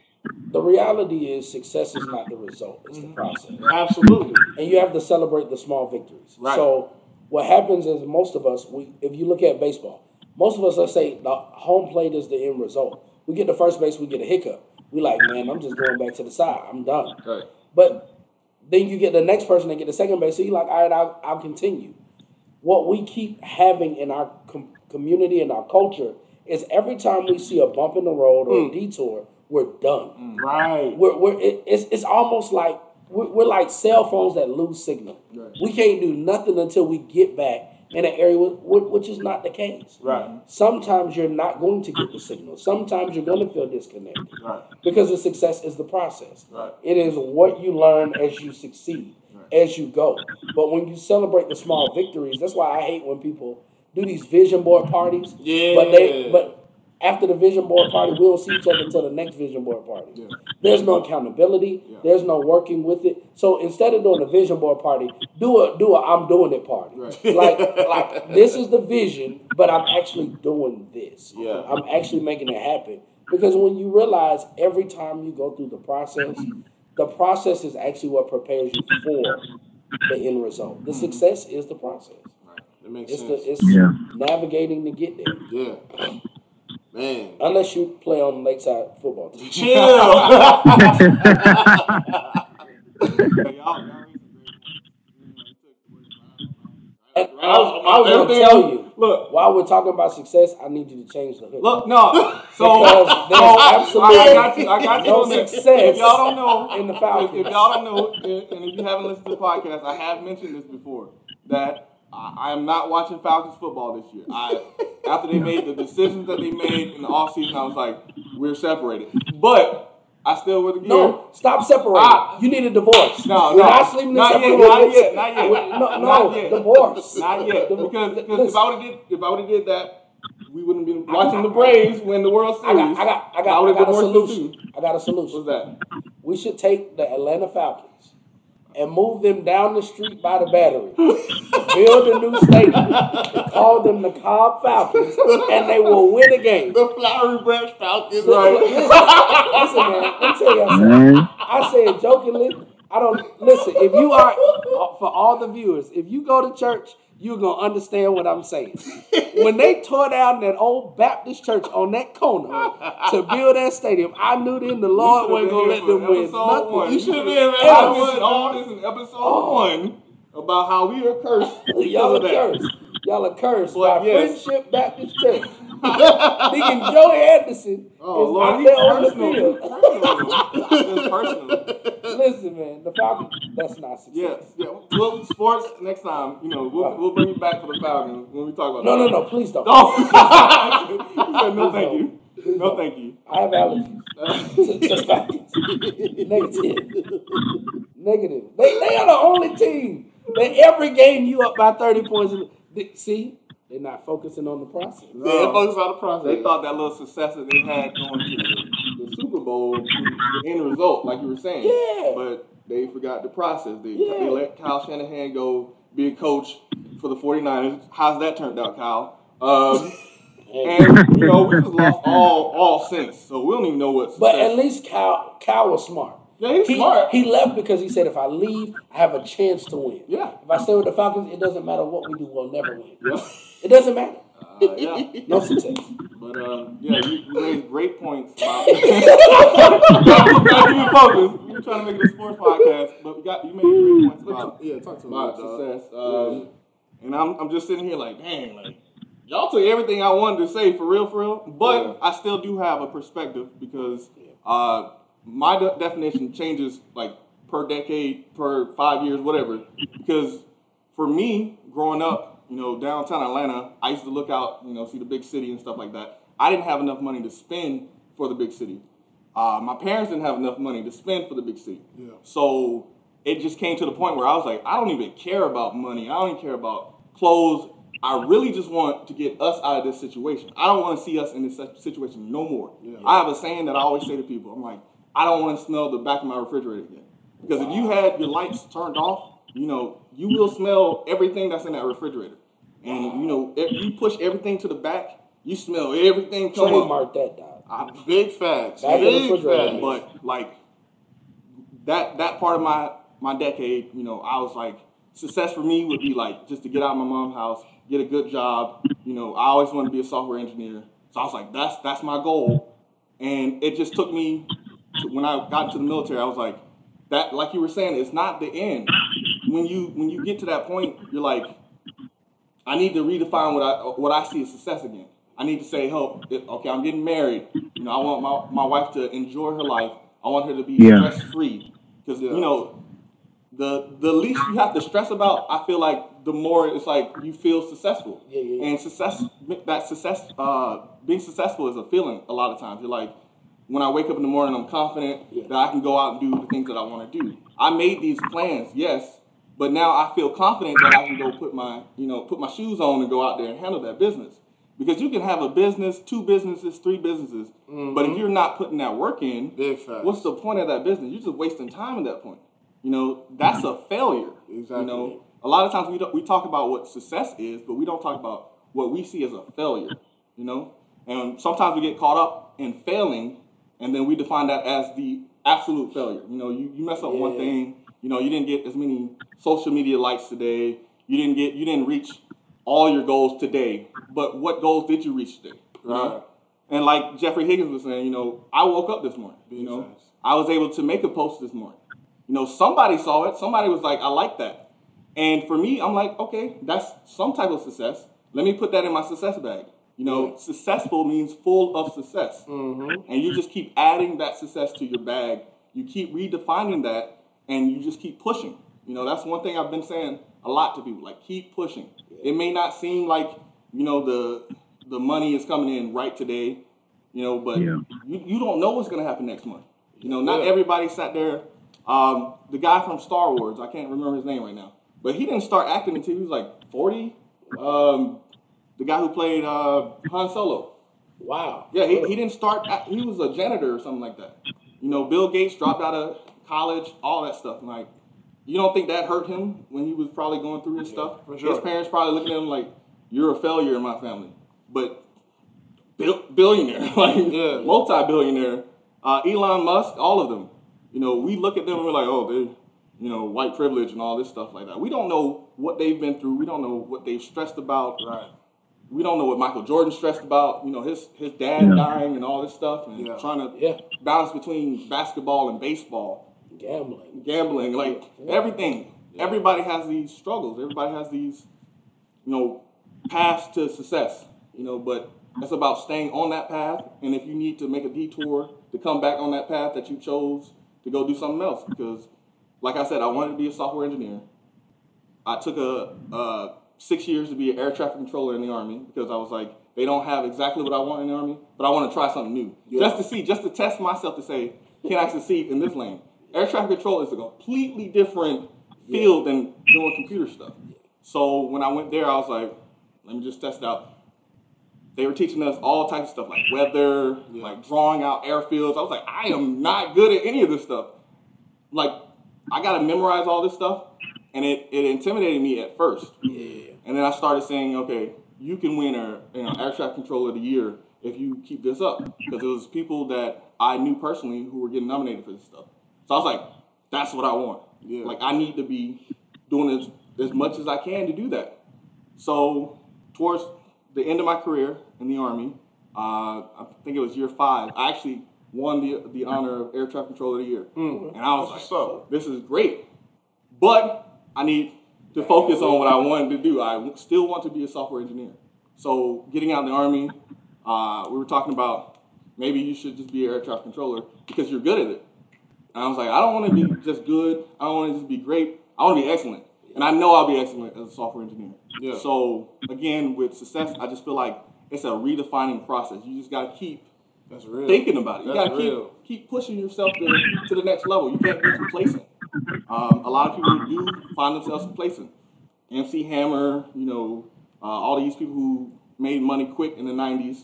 S4: the reality is success is not the result; it's the mm-hmm. process,
S1: Absolutely.
S4: and you have to celebrate the small victories.
S1: Right.
S4: So, what happens is most of us, we if you look at baseball, most of us, let's say the home plate is the end result. We get to first base, we get a hiccup. We like, man, I'm just going back to the side. I'm done.
S5: Right.
S4: But then you get the next person and get the second base. So you're like, all right, I'll, I'll continue. What we keep having in our com- community and our culture is every time we see a bump in the road or a hmm. detour, we're done. Mm.
S1: Right.
S4: We're, we're, it, it's, it's almost like we're, we're like cell phones that lose signal. We can't do nothing until we get back in an area wh- wh- which is not the case.
S1: Right.
S4: Sometimes you're not going to get the signal. Sometimes you're going to feel disconnected.
S1: Right.
S4: Because the success is the process.
S1: Right.
S4: It is what you learn as you succeed, as you go. But when you celebrate the small victories, that's why I hate when people do these vision board parties. Yeah. But they but after the vision board party, we don't see each other until the next vision board party. There's no accountability. There's no working with it. So instead of doing a vision board party, do a do a I'm doing it party. Like like this is the vision, but I'm actually doing this.
S1: Yeah.
S4: I'm actually making it happen. Because when you realize every time you go through the process, the process is actually what prepares you for the end result. The success is the process.
S1: That makes
S4: It's
S1: sense.
S4: the it's
S2: Yeah.
S4: navigating to get there.
S1: yeah. Man.
S4: Unless you play on Lakeside football team. And I was, I was gonna tell you.
S5: Look,
S4: While we're talking about success, I need you to change the hood.
S5: look, no. So,
S4: Because there's
S5: so
S4: absolutely
S5: I got you. I got you
S4: no
S5: on
S4: success
S5: If y'all don't know,
S4: in the Falcons.
S5: if y'all don't know, and and if you haven't listened to the podcast, I have mentioned this before that I, I am not watching Falcons football this year. I after they made the decisions that they made in the offseason, I was like, we're separated. But I still would again.
S4: No, stop separating.
S5: Ah.
S4: you need a divorce.
S5: No,
S4: We're
S5: no.
S4: not sleeping in
S5: Not yet, not yet, not yet.
S4: No, no,
S5: Not yet.
S4: divorce.
S5: Not yet, because, because if. I would have did if I would have did that, we wouldn't be watching the Braves win the World Series.
S4: I got, I got, I got, I
S5: would've
S4: got a solution. I got a solution.
S5: What's that?
S4: We should take the Atlanta Falcons and move them down the street by the battery, build a new stadium, call them the Cobb Falcons, and they will win a game.
S1: The Flowery Branch Falcons.
S4: Listen, listen, man, let me tell you something.
S2: Mm-hmm.
S4: I said jokingly, I don't listen. If you are for all the viewers, if you go to church, you're gonna understand what I'm saying. When they tore down that old Baptist church on that corner to build that stadium, I knew then the Lord wasn't gonna let them win nothing.
S5: one. You should have been
S4: else.
S5: I all this in episode oh. one.
S3: about how we are cursed.
S4: Y'all are
S3: because of that.
S4: cursed. Y'all are cursed by
S3: yes.
S4: Friendship Baptist Church. Nigga Joey Anderson
S3: Oh
S4: is
S3: Lord,
S4: out there on the field.
S3: Personal.
S4: Listen, man, the Falcons, that's not success.
S3: Yeah, yeah. Well, sports next time. You know, we'll, we'll bring you back for the Falcons when we talk about.
S4: No, no,
S3: that.
S4: no, please don't.
S3: Oh. Said, no, thank you. No, thank you.
S4: I have allergies to, to Falcons. Negative. Negative. They, they are the only team that every game you up by 30 points. See, they're not focusing on the process.
S3: Yeah, focus on the process. They thought that little success that they had going to the, the Super Bowl, the end result, like you were saying.
S4: Yeah.
S3: But they forgot the process. They,
S4: Yeah.
S3: they let Kyle Shanahan go be a coach for the 49ers. How's that turned out, Kyle? Um, and, you know, we just lost all all sense. So we don't even know what.
S4: But at least Kyle Cal was smart.
S3: Yeah, he's
S4: he,
S3: smart.
S4: He left because he said, if I leave, I have a chance to win.
S3: Yeah.
S4: If I stay with the Falcons, it doesn't matter what we do, we'll never win.
S3: Yeah.
S4: It doesn't matter.
S3: Uh, yeah.
S4: No success.
S3: But um, yeah, you, you raised great points about. gotta keep it. We were trying to make it a sports podcast, but we got you made great points about
S1: Yeah, talk to me
S3: about
S1: about
S3: success. Um, And I'm I'm just sitting here like, dang, like y'all took everything I wanted to say for real, for real. But
S1: Yeah.
S3: I still do have a perspective because uh, my de- definition changes like per decade, per five years, whatever. Because for me, growing up, you know, downtown Atlanta, I used to look out, you know, see the big city and stuff like that. I didn't have enough money to spend for the big city. Uh, my parents didn't have enough money to spend for the big city.
S1: Yeah.
S3: So it just came to the point where I was like, I don't even care about money. I don't even care about clothes. I really just want to get us out of this situation. I don't want to see us in this situation no more. I have a saying that I always say to people. I'm like, I don't want to smell the back of my refrigerator again. Because if you had your lights turned off, you know, you will smell everything that's in that refrigerator. And you know, if you push everything to the back, you smell everything come up.
S4: Trademark that, dog.
S3: I-
S1: Big facts.
S4: Back
S1: Big facts.
S3: but like that that part of my my decade, you know, I was like success for me would be like just to get out of my mom's house, get a good job. You know, I always wanted to be a software engineer, so I was like, that's that's my goal. And it just took me to, when I got into the military, I was like, that like you were saying, it's not the end. When you when you get to that point, you're like, I need to redefine what I what I see as success again. I need to say, "Help! Okay, I'm getting married. You know, I want my, my wife to enjoy her life. I want her to be
S2: Yeah.
S3: stress free. Because you know, the the least you have to stress about, I feel like the more it's like you feel successful.
S4: Yeah, yeah, yeah.
S3: And success, that success, uh, being successful is a feeling. A lot of times, you're like, when I wake up in the morning, I'm confident that I can go out and do the things that I want to do. I made these plans, yes, but now I feel confident that I can go put my, you know, put my shoes on and go out there and handle that business. Because you can have a business, two businesses, three businesses, but if mm-hmm. you're not putting that work in, what's the point of that business? You're just wasting time at that point. You know, that's a failure.
S1: Exactly.
S3: You know, a lot of times we don't, we talk about what success is, but we don't talk about what we see as a failure. You know, and sometimes we get caught up in failing, and then we define that as the absolute failure. You know, you, you mess up one thing. You know, you didn't get as many social media likes today. You didn't get you didn't reach all your goals today. But what goals did you reach today?
S1: Right.
S3: And like Jeffrey Higgins was saying, you know, I woke up this morning. You know. I was able to make a post this morning. You know, somebody saw it. Somebody was like, I like that. And for me, I'm like, okay, that's some type of success. Let me put that in my success bag. You know, successful means full of success.
S1: Mm-hmm.
S3: And you just keep adding that success to your bag. You keep redefining that and you just keep pushing. You know, that's one thing I've been saying a lot to people. Like keep pushing. It may not seem like, you know, the the money is coming in right today, you know, but
S2: Yeah.
S3: you, you don't know what's gonna happen next month. You know, not
S1: Yeah.
S3: everybody sat there. Um, the guy from Star Wars, I can't remember his name right now, but he didn't start acting until he was like 40. Um, the guy who played uh, Han Solo.
S4: Wow.
S3: Yeah, he, he didn't start. He was a janitor or something like that. You know, Bill Gates dropped out of college, all that stuff. Like, you don't think that hurt him when he was probably going through his stuff?
S1: for sure.
S3: His parents probably looking at him like, "You're a failure in my family," but bil- billionaire, like
S1: Yeah.
S3: multi-billionaire, uh, Elon Musk, all of them. You know, we look at them and we're like, "Oh, they're You know, white privilege and all this stuff like that. We don't know what they've been through. We don't know what they've stressed about
S1: Right.
S3: we don't know what Michael Jordan stressed about, you know, his his dad
S2: Yeah.
S3: dying and all this stuff, and
S1: Yeah.
S3: trying to
S4: Yeah.
S3: balance between basketball and baseball,
S4: Gambling.
S3: gambling, like everything. everybody has these struggles. Everybody has these, you know, paths to success. You know, but it's about staying on that path. And if you need to make a detour to come back on that path that you chose to go do something else, because, like I said, I wanted to be a software engineer. I took a, a six years to be an air traffic controller in the army because I was like, they don't have exactly what I want in the army, but I want to try something new,
S4: Yeah.
S3: just to see, just to test myself to say, can I succeed in this lane? Air traffic control is a completely different field than doing computer stuff. So when I went there, I was like, let me just test out. They were teaching us all types of stuff like weather, like drawing out airfields. I was like, I am not good at any of this stuff. Like, I got to memorize all this stuff, and it, it intimidated me at first.
S4: Yeah.
S3: And then I started saying, okay, you can win a you know, air traffic controller of the year if you keep this up. Because it was people that I knew personally who were getting nominated for this stuff. So I was like, that's what I want.
S5: Yeah.
S3: Like I need to be doing as, as much as I can to do that. So towards the end of my career in the Army, uh, I think it was year five, I actually won the, the honor of Air Traffic Controller of the Year. And I was like,
S5: up.
S3: this is great. But I need to focus on what I wanted to do. I still want to be a software engineer. So getting out of the army, uh, we were talking about maybe you should just be an air traffic controller because you're good at it. And I was like, I don't want to be just good. I don't want to just be great. I want to be excellent. And I know I'll be excellent as a software engineer.
S5: Yeah.
S3: So again, with success, I just feel like it's a redefining process. You just got to keep
S5: That's real.
S3: thinking about it. You gotta keep keep pushing yourself to, to the next level. You can't be complacent. Um, a lot of people do find themselves complacent. MC Hammer, you know, uh, all these people who made money quick in the '90s,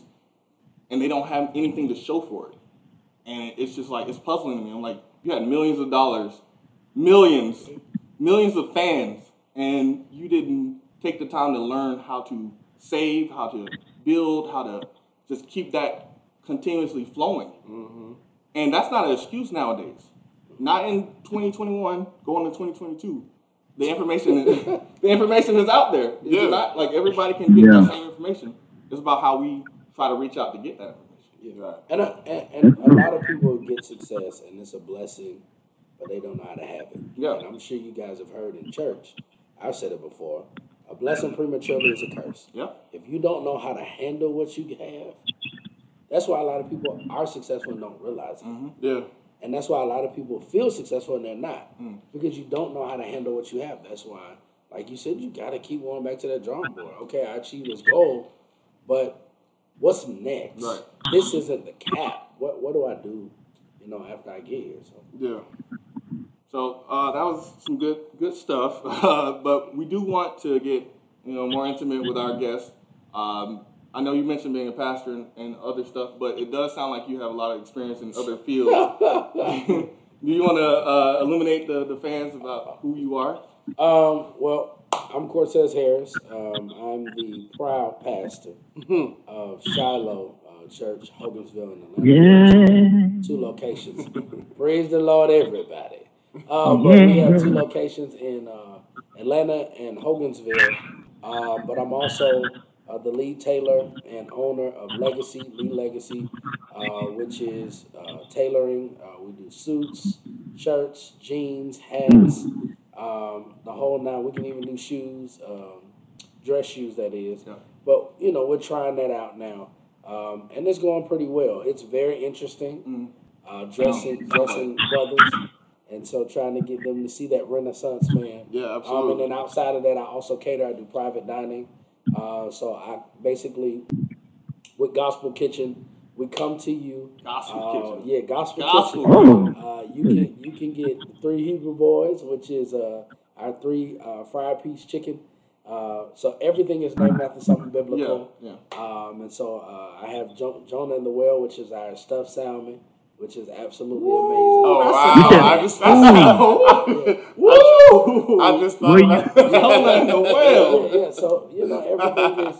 S3: and they don't have anything to show for it. And it's just like it's puzzling to me. I'm like, you had millions of dollars, millions, millions of fans, and you didn't take the time to learn how to save, how to build, how to just keep that continuously flowing. Mm-hmm. And that's not an excuse nowadays. Not in 2021, going to 2022. The information is the information is out there. It's
S5: Yeah.
S3: not like everybody can get
S2: Yeah.
S3: that same information. It's about how we try to reach out to get that information.
S5: Right.
S4: And a, and, and a lot of people get success, and it's a blessing, but they don't know how to have it.
S3: Yeah.
S4: And I'm sure you guys have heard in church. I've said it before. A blessing prematurely is a curse.
S3: Yeah.
S4: If you don't know how to handle what you have, that's why a lot of people are successful and don't realize it.
S5: Yeah.
S4: And that's why a lot of people feel successful and they're not.
S3: Mm.
S4: Because you don't know how to handle what you have. That's why, like you said, you gotta keep going back to that drawing board. Okay, I achieved this goal, but what's next?
S5: Right.
S4: This isn't the cap. What what do I do, you know, after I get here? So
S5: Yeah.
S3: So uh, that was some good good stuff. Uh, but we do want to get you know more intimate with our guests. Um, I know you mentioned being a pastor and, and other stuff, but it does sound like you have a lot of experience in other fields. do you want to uh, illuminate the, the fans about who you are?
S4: Um, well, I'm Cortez Harris. Um, I'm the proud pastor of Shiloh uh, Church, Hogansville, in Atlanta.
S2: Yeah.
S4: Two locations. Praise the Lord, everybody. Um, but we have two locations in uh, Atlanta and Hogansville. Um, but I'm also uh, the lead tailor and owner of Legacy, Lee Legacy, uh, which is uh, tailoring. Uh, we do suits, shirts, jeans, hats, um, the whole nine. We can even do shoes, um, dress shoes, that is.
S3: Yeah.
S4: But you know, we're trying that out now, um, and it's going pretty well. It's very interesting, uh, dressing dressing brothers, and so trying to get them to see that Renaissance man.
S5: Yeah,
S4: Um, and
S5: absolutely.
S4: then outside of that, I also cater. I do private dining. Uh, so I basically, with Gospel Kitchen, we come to you.
S3: Gospel
S4: uh,
S3: Kitchen.
S4: Yeah, Gospel,
S3: Gospel
S4: Kitchen. Uh, you can you can get the three Hebrew boys, which is uh, our three uh, fried piece chicken. Uh, so everything is named after something biblical.
S3: Yeah,
S4: Um, and so uh, I have jo- Jonah in the Well, which is our stuffed salmon, which is absolutely
S5: Oh
S4: amazing.
S5: Oh wow! I just Woo! I just thought
S2: Well,
S5: about
S3: Jonah in the well.
S4: yeah, yeah. So you know everything is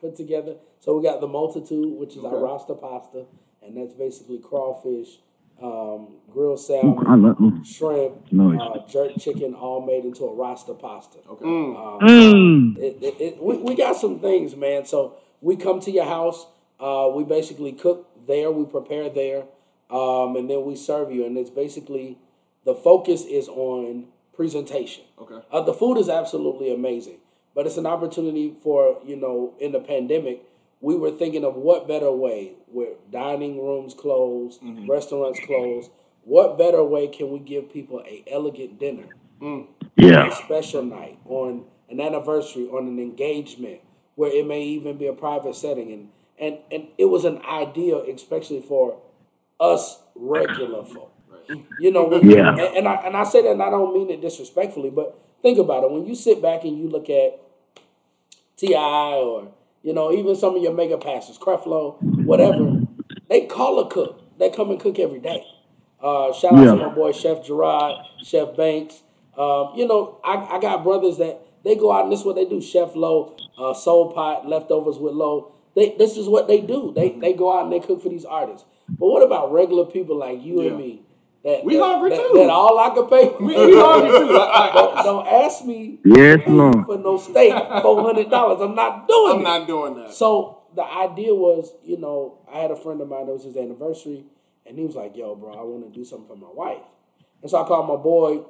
S4: put together. So we got the multitude, which is our Rasta pasta, and that's basically crawfish, um, grilled salmon, shrimp,
S2: Nice.
S4: uh, jerk chicken, all made into a Rasta pasta.
S3: Okay.
S4: Um,
S2: Mm.
S4: it, it, it, we, we got some things, man. So we come to your house. Uh, we basically cook there. We prepare there, um, and then we serve you. And it's basically the focus is on presentation.
S3: Okay.
S4: Uh, the food is absolutely amazing, but it's an opportunity for you know in the pandemic. We were thinking of what better way, where dining rooms closed, mm-hmm. restaurants closed. What better way can we give people a elegant dinner? Mm.
S2: Yeah.
S4: a special night, on an anniversary, on an engagement, where it may even be a private setting, and and and it was an idea, especially for us regular folk. You know, when
S2: Yeah.
S4: and, and I and I say that, and I don't mean it disrespectfully, but think about it. When you sit back and you look at T.I. or you know even some of your mega passes, Creflo, whatever, they call a cook. They come and cook every day. Uh, shout out
S2: Yeah.
S4: to my boy Chef Gerard, Chef Banks. Um, you know, I, I got brothers that they go out and this is what they do. Chef Low, uh, Soul Pot, leftovers with Low. They this is what they do. They they go out and they cook for these artists. But what about regular people like you
S3: Yeah.
S4: and me? That,
S3: We
S4: that,
S3: hungry
S4: that,
S3: too.
S4: That all I can pay.
S3: We, we hungry too. I, I,
S4: don't, don't ask me
S2: Yes, Lord.
S4: for no steak, four hundred dollars. I'm not doing
S1: I'm
S4: it.
S1: not doing that.
S4: So the idea was, you know, I had a friend of mine that was his anniversary, and he was like, "Yo, bro, I want to do something for my wife." And so I called my boy,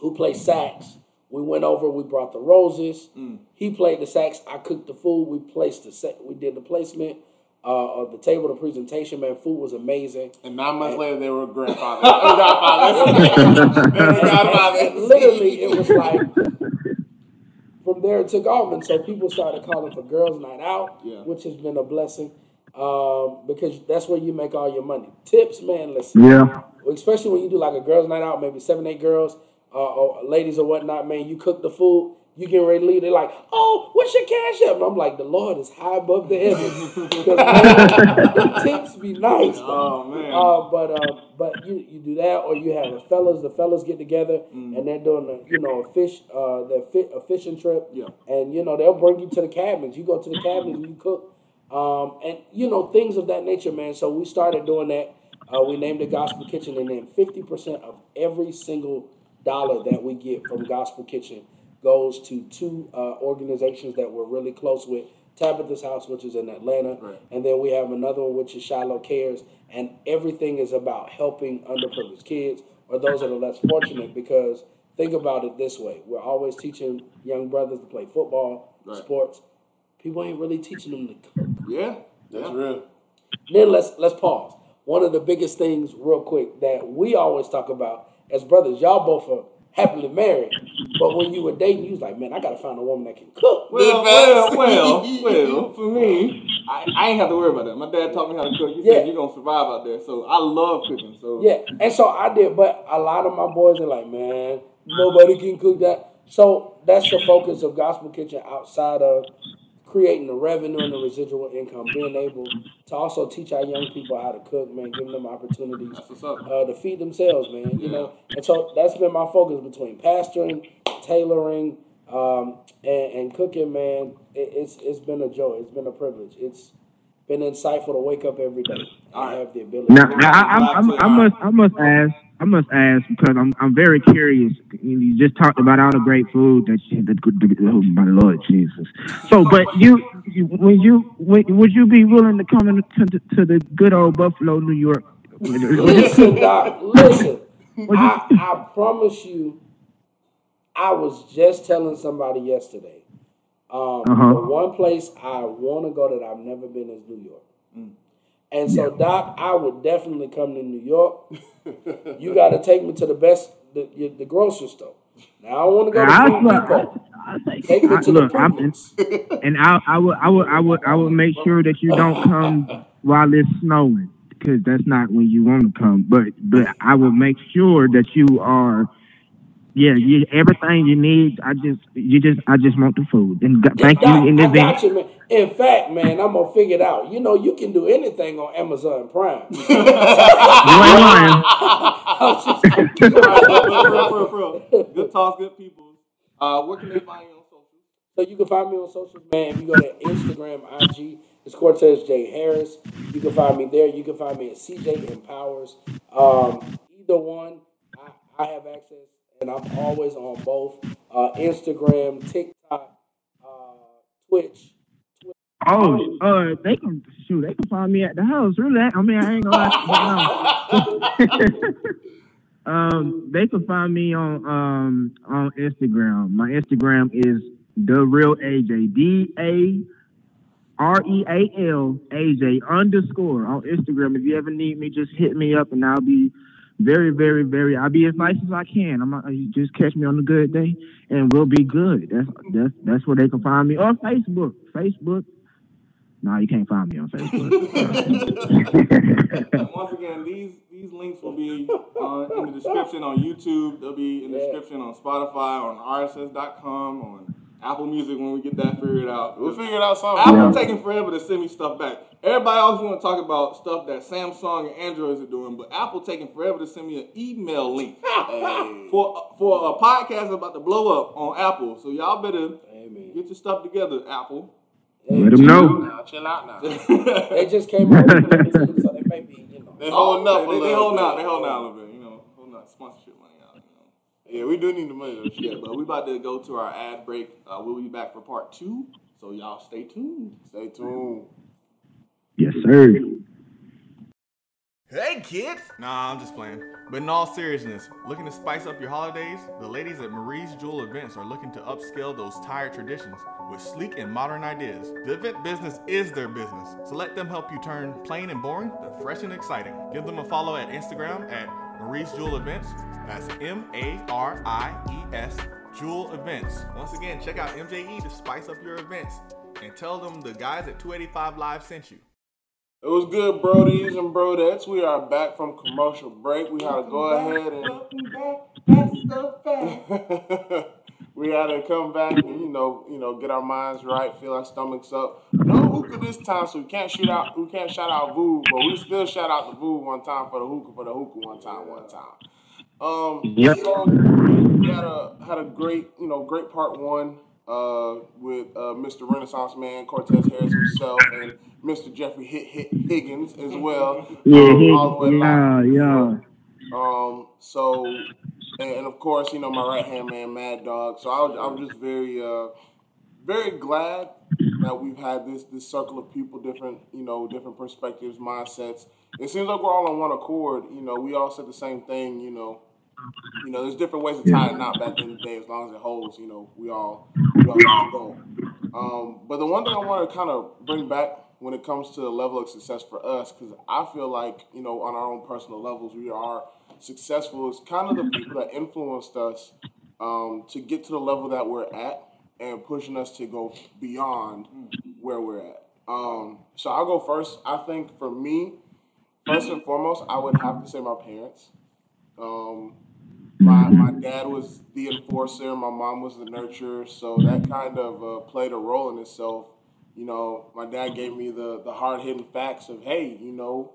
S4: who plays sax. We went over. We brought the roses. Mm. He played the sax. I cooked the food. We placed the set. We did the placement uh, of the table, the presentation. Man, food was amazing.
S1: And nine months later, they were grandfathers. godfathers. they were godfathers.
S4: literally, it was like from there it took off, and so people started calling for girls' night out,
S3: Yeah.
S4: which has been a blessing um, because that's where you make all your money. Tips, man, listen,
S2: Yeah.
S4: especially when you do like a girls' night out, maybe seven, eight girls, uh, or ladies or whatnot, man. You cook the food. You get ready to leave. They're like, "Oh, what's your cash app?" And I'm like, "The Lord is high above the heavens. the tips be nice.
S3: oh man.
S4: Uh, but uh, but you, you do that, or you have the fellas. The fellas get together and they're doing a you know a fish uh their fi- a fishing trip.
S3: Yeah.
S4: And you know they'll bring you to the cabins. You go to the cabins and you cook, um, and you know things of that nature, man. So we started doing that. Uh, we named it Gospel Kitchen, and then fifty percent of every single dollar that we get from Gospel Kitchen goes to two uh, organizations that we're really close with. Tabitha's House, which is in Atlanta,
S3: Right.
S4: and then we have another one which is Shiloh Cares, and everything is about helping underprivileged kids or those that are less fortunate. Because think about it this way: we're always teaching young brothers to play football,
S3: Right.
S4: sports. People ain't really teaching them to cook.
S3: yeah.
S1: That's
S3: yeah.
S1: real.
S4: Then let's let's pause. One of the biggest things, real quick, that we always talk about as brothers, y'all both are happily married, but when you were dating, you was like, man, I gotta find a woman that can cook.
S3: Well, well, well, well, for me, I, I ain't have to worry about that. My dad taught me how to cook. He
S4: Yeah.
S3: said you're gonna survive out there. So I love cooking. So
S4: Yeah, and so I did, but a lot of my boys are like, man, nobody can cook that. So that's the focus of Gospel Kitchen outside of creating the revenue and the residual income, being able to also teach our young people how to cook, man, giving them opportunities
S3: that's what's up.
S4: uh, to feed themselves, man. You know, and so that's been my focus between pastoring, tailoring, um, and, and cooking, man. It, it's it's been a joy. It's been a privilege. It's been insightful to wake up every day. I have the ability.
S2: Now, now I, I, I, I must, I must ask, I must ask because I'm, I'm very curious. You just talked about all the great food that you, the, the, oh my Lord Jesus. So, but you, you when you, when, would you be willing to come into to, to the good old Buffalo, New York?
S4: Listen, Doc, listen. I, I promise you, I was just telling somebody yesterday. Um,
S2: Uh-huh.
S4: The one place I want to go that I've never been is New York. And so, Doc, I would definitely come to New York. you got to take me to the best, the, the grocery store. Now, I want to go to
S2: I,
S4: Home Depot. Take me
S2: I,
S4: to
S2: look, and I, I would, I would, I would, I would make sure that you don't come while it's snowing because that's not when you want to come. But, but I will make sure that you are, yeah, you, everything you need. I just, you just, I just want the food. And g- thank
S4: Doc,
S2: you in
S4: I
S2: advance.
S4: got you, man. In fact, man, I'm gonna figure it out. You know, you can do anything on Amazon Prime.
S2: You ain't lying.
S3: Good talk, good people. Uh, where can they find you on social?
S4: So you can find me on social, man. If you go to Instagram, IG, it's Cortez J Harris. You can find me there. You can find me at CJ Empowers. Um, either one, I, I have access, and I'm always on both uh, Instagram, TikTok, uh, Twitch.
S2: Oh, uh, they can shoot. They can find me at the house. Really? I mean, I ain't gonna lie. Um, they can find me on um on Instagram. My Instagram is the real AJ. D A R E A L A J underscore on Instagram. If you ever need me, just hit me up and I'll be very, very, very. I'll be as nice as I can. I'm not, you just catch me on a good day, and we'll be good. That's that's that's where they can find me. on Facebook, Facebook. No, you can't find me on Facebook.
S3: Once again, these these links will be uh, in the description on YouTube. They'll be in the description on Spotify, on RSS.com, on Apple Music when we get that figured out.
S1: We'll figure it out something.
S3: Apple
S2: Yeah.
S3: taking forever to send me stuff back. Everybody always want to talk about stuff that Samsung and Androids are doing, but Apple taking forever to send me an email link for for a podcast about to blow up on Apple. So y'all better
S4: Amen.
S3: get your stuff together, Apple.
S2: Let them know.
S1: Now, chill out now.
S4: They just came out so they may be, you know.
S1: They holding up a
S3: they, they
S1: little
S3: holding
S1: bit.
S3: out. They holding out a little bit. You know, holding out sponsorship money out. You know.
S1: Yeah, we do need the money.
S3: Yeah, but we about to go to our ad break. Uh, we'll be back for part two. So y'all stay tuned.
S1: Stay tuned.
S2: Yes, sir.
S6: Hey kids! Nah, I'm just playing. But in all seriousness, looking to spice up your holidays? The ladies at Marie's Jewel Events are looking to upscale those tired traditions with sleek and modern ideas. The event business is their business, so let them help you turn plain and boring to fresh and exciting. Give them a follow at Instagram at Marie's Jewel Events. That's M A R I E S Jewel Events. Once again, check out MJE to spice up your events and tell them the guys at 285 Live sent you.
S1: It was good, Brodies and Brodettes. We are back from commercial break. We had to go ahead and we had to come back and you know, you know, get our minds right, feel our stomachs up. No hookah this time, so we can't shoot out, we can't shout out Voo, but we still shout out the Voo one time for the hookah, for the hookah one time, one time. Um,
S2: Yep.
S1: so we had a had a great, you know, great part one uh, with uh, Mr. Renaissance Man, Cortez Harris himself, and Mr. Jeffrey Hit, Hit Higgins as well.
S2: Yeah,
S1: um, all the way
S2: yeah, yeah.
S1: Um, so, and, and of course, you know, my right hand man, Mad Dog. So I was, I'm just very, uh, very glad that we've had this this circle of people, different, you know, different perspectives, mindsets. It seems like we're all on one accord. You know, we all said the same thing. You know, you know, there's different ways to tie a knot back in the day. As long as it holds, you know, we all we all go. Um, but the one thing I want to kind of bring back when it comes to the level of success for us, because I feel like you know, on our own personal levels, we are successful. Is kind of the people that influenced us um, to get to the level that we're at and pushing us to go beyond where we're at. Um, so I'll go first. I think for me, first and foremost, I would have to say my parents. Um, my my dad was the enforcer, my mom was the nurturer, so that kind of uh, played a role in itself. You know, my dad gave me the the hard hitting facts of, hey, you know,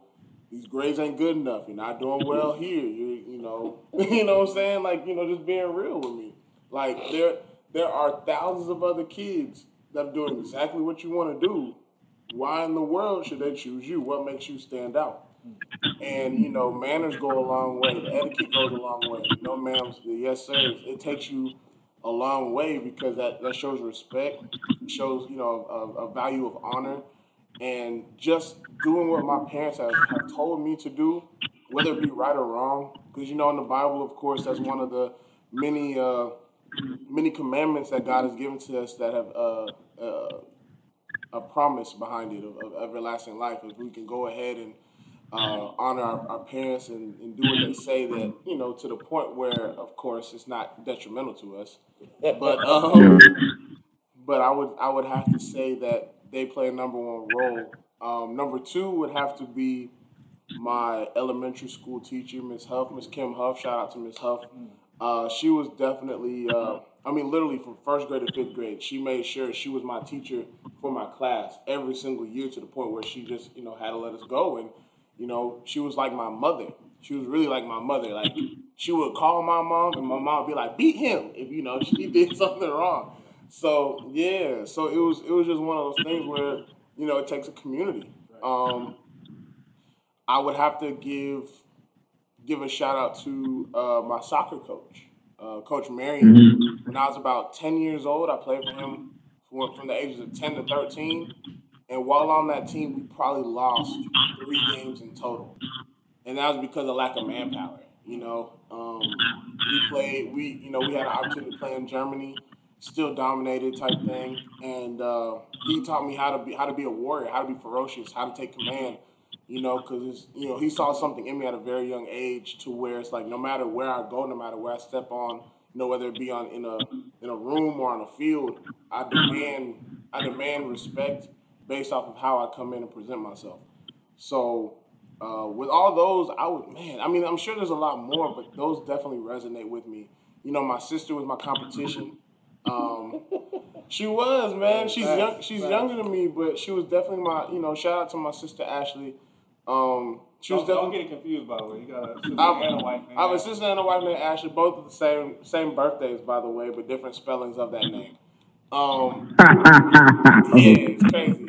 S1: these grades ain't good enough. You're not doing well here. You you know, you know what I'm saying? Like you know, just being real with me. Like there there are thousands of other kids that are doing exactly what you want to do. Why in the world should they choose you? What makes you stand out? And you know, manners go a long way. The etiquette goes a long way. No ma'ams, the yes sirs. It takes you a long way because that, that shows respect. Shows you know a, a value of honor, and just doing what my parents have, have told me to do, whether it be right or wrong. Because you know, in the Bible, of course, that's one of the many uh, many commandments that God has given to us that have uh, uh, a promise behind it of, of everlasting life. If we can go ahead and uh, honor our, our parents and, and do what they say, that you know, to the point where, of course, it's not detrimental to us. But um, but I would I would have to say that they play a number one role. Um, number two would have to be my elementary school teacher, Miss Huff, Miss Kim Huff. Shout out to Miss Huff. Uh, she was definitely, uh, I mean, literally from first grade to fifth grade, she made sure she was my teacher for my class every single year to the point where she just, you know, had to let us go. And, you know, she was like my mother. She was really like my mother. Like, she would call my mom, and my mom would be like, beat him if, you know, she did something wrong. So, yeah, so it was, it was just one of those things where, you know, it takes a community. Um, I would have to give give a shout out to uh, my soccer coach, uh, Coach Marion. When I was about ten years old, I played for him from, from the ages of ten to thirteen, and while on that team, we probably lost three games in total, and that was because of lack of manpower. You know, um, we played. We you know we had an opportunity to play in Germany, still dominated type thing, and uh, he taught me how to be how to be a warrior, how to be ferocious, how to take command. You know, because you know he saw something in me at a very young age to where it's like no matter where I go, no matter where I step on, you know whether it be on in a in a room or on a field, I demand I demand respect based off of how I come in and present myself. So uh, with all those, I would man. I mean, I'm sure there's a lot more, but those definitely resonate with me. You know, my sister was my competition. Um, she was man. She's young. She's younger than me, but she was definitely my. You know, shout out to my sister Ashley. Um, she was
S3: Don't, don't get it confused, by the way. You got a sister
S1: I'm-
S3: and a wife. named
S1: I have a sister and a wife named Ashley, both of the same same birthdays, by the way, but different spellings of that name. Um, yeah, it's crazy.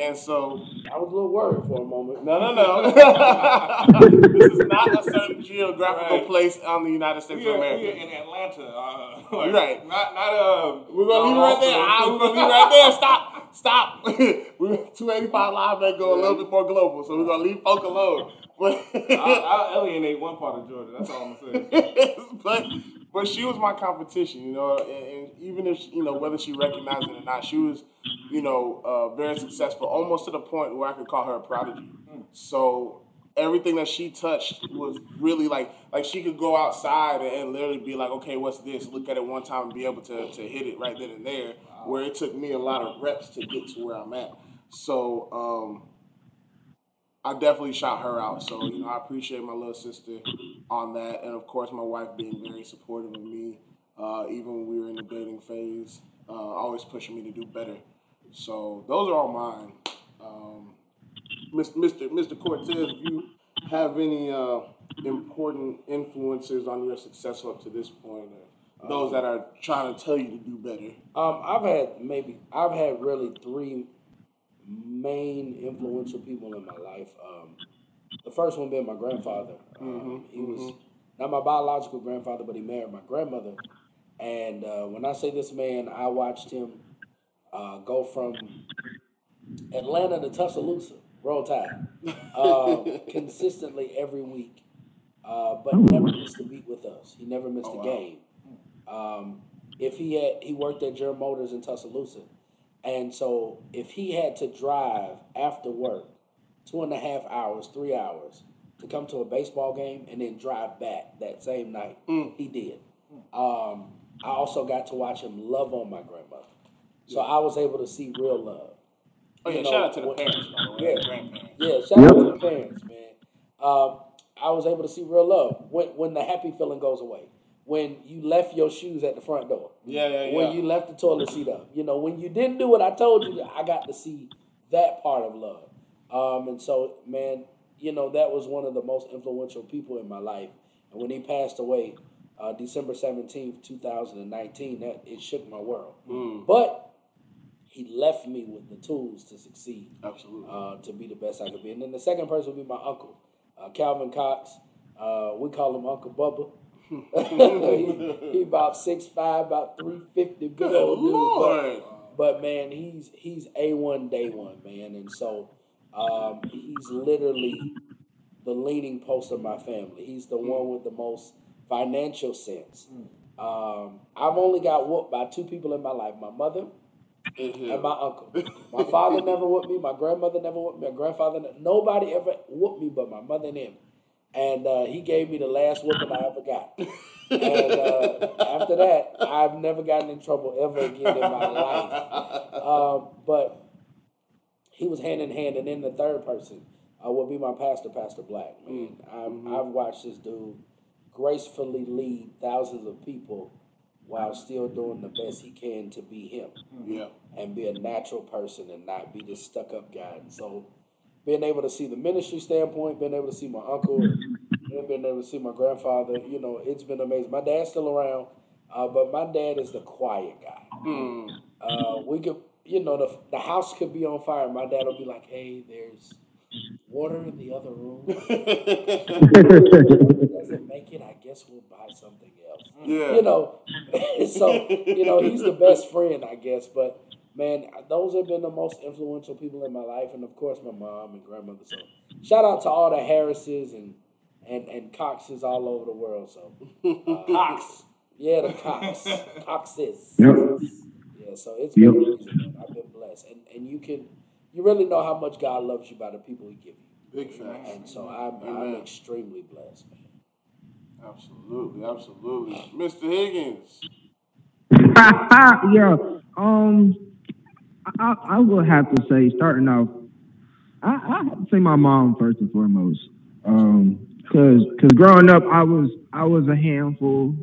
S1: And so
S4: I was a little worried for a moment.
S1: No, no, no. this is not a certain geographical
S3: Right.
S1: place on the United States of
S3: are, we are
S1: America.
S3: in Atlanta. Uh,
S1: You're right.
S3: Not, not, uh.
S1: We're gonna leave it right there. Ah, we're gonna leave it right there. Stop. Stop. we're 285 live may go a little bit more global, so we're gonna leave folk alone. But
S3: I'll, I'll alienate one part of Georgia. That's all I'm saying.
S1: but but she was my competition, you know, and, and even if you know whether she recognized it or not, she was, you know, uh, very successful, almost to the point where I could call her a prodigy. So everything that she touched was really like like she could go outside and, and literally be like, okay, what's this? Look at it one time and be able to to hit it right then and there. Where it took me a lot of reps to get to where I'm at. So. um I definitely shout her out. So, you know, I appreciate my little sister on that. And of course, my wife being very supportive of me, uh, even when we were in the dating phase, uh, always pushing me to do better. So, those are all mine. Um, Mr. Mr. Cortez, if you have any uh, important influences on your success up to this point, those that are trying to tell you to do better.
S4: Um, I've had maybe I've had really three main influential people in my life. Um, the first one being my grandfather. Um, he was not my biological grandfather, but he married my grandmother. And uh, when I say this man, I watched him uh, go from Atlanta to Tuscaloosa, roll tide, uh, consistently every week, uh, but never missed a beat with us. He never missed a game. Um, if he had, he worked at Germ Motors in Tuscaloosa, and so if he had to drive after work, two and a half hours, three hours, to come to a baseball game and then drive back that same night, he did. Um, I also got to watch him love on my grandmother, so I was able to see real love.
S1: Oh, yeah,
S4: You know,
S1: shout out to the
S4: when-
S1: parents, by the way,
S4: Yeah. Yeah, shout out to the parents, man. Um, I was able to see real love when when the happy feeling goes away. When you left your shoes at the front door.
S1: Yeah, yeah, yeah.
S4: When you left the toilet seat up. You know, when you didn't do what I told you, I got to see that part of love. Um, and so, man, you know, that was one of the most influential people in my life. And when he passed away, uh, December 17th, 2019, that it shook my world. But he left me with the tools to succeed
S1: Absolutely.
S4: uh, to be the best I could be. And then the second person would be my uncle, uh, Calvin Cox. Uh, we call him Uncle Bubba. He, he about six five, about three fifty, big old dude. But, but man, he's he's a one day one man, and so um, he's literally the leading post of my family. He's the one with the most financial sense. Um, I've only got whooped by two people in my life: my mother and my uncle. My father never whooped me. My grandmother never whooped me. My grandfather, nobody ever whooped me but my mother and him. And uh, he gave me the last whooping I ever got. And uh, after that, I've never gotten in trouble ever again in my life. Um, but he was hand in hand. And then the third person uh, would be my pastor, Pastor Black. Man, I've, I've watched this dude gracefully lead thousands of people while still doing the best he can to be him
S1: Yeah.
S4: and be a natural person and not be this stuck up guy. And so being able to see the ministry standpoint, being able to see my uncle, and being able to see my grandfather, you know, it's been amazing. My dad's still around, uh, but my dad is the quiet guy. Uh, we could, you know, the, the house could be on fire. My dad will be like, hey, there's water in the other room. Doesn't make it, I guess we'll buy something else
S1: Yeah.
S4: you know, so you know he's the best friend, I guess. But man, those have been the most influential people in my life, and of course my mom and grandmother. So shout out to all the Harrises and and and Cox is all over the world. So uh,
S3: Cox.
S4: yeah, the Cox, Coxes.
S2: Yep.
S4: Yeah, so it's been amazing. Man. I've been blessed, and and you can you really know how much God loves you by the people He gives you.
S7: Big facts.
S4: And so I'm I'm extremely blessed, man.
S7: Absolutely, absolutely. Mr. Higgins.
S2: yeah. Um, I, I will have to say, starting off, I, I have to say my mom first and foremost. Um, cause, cause growing up, I was, I was a handful.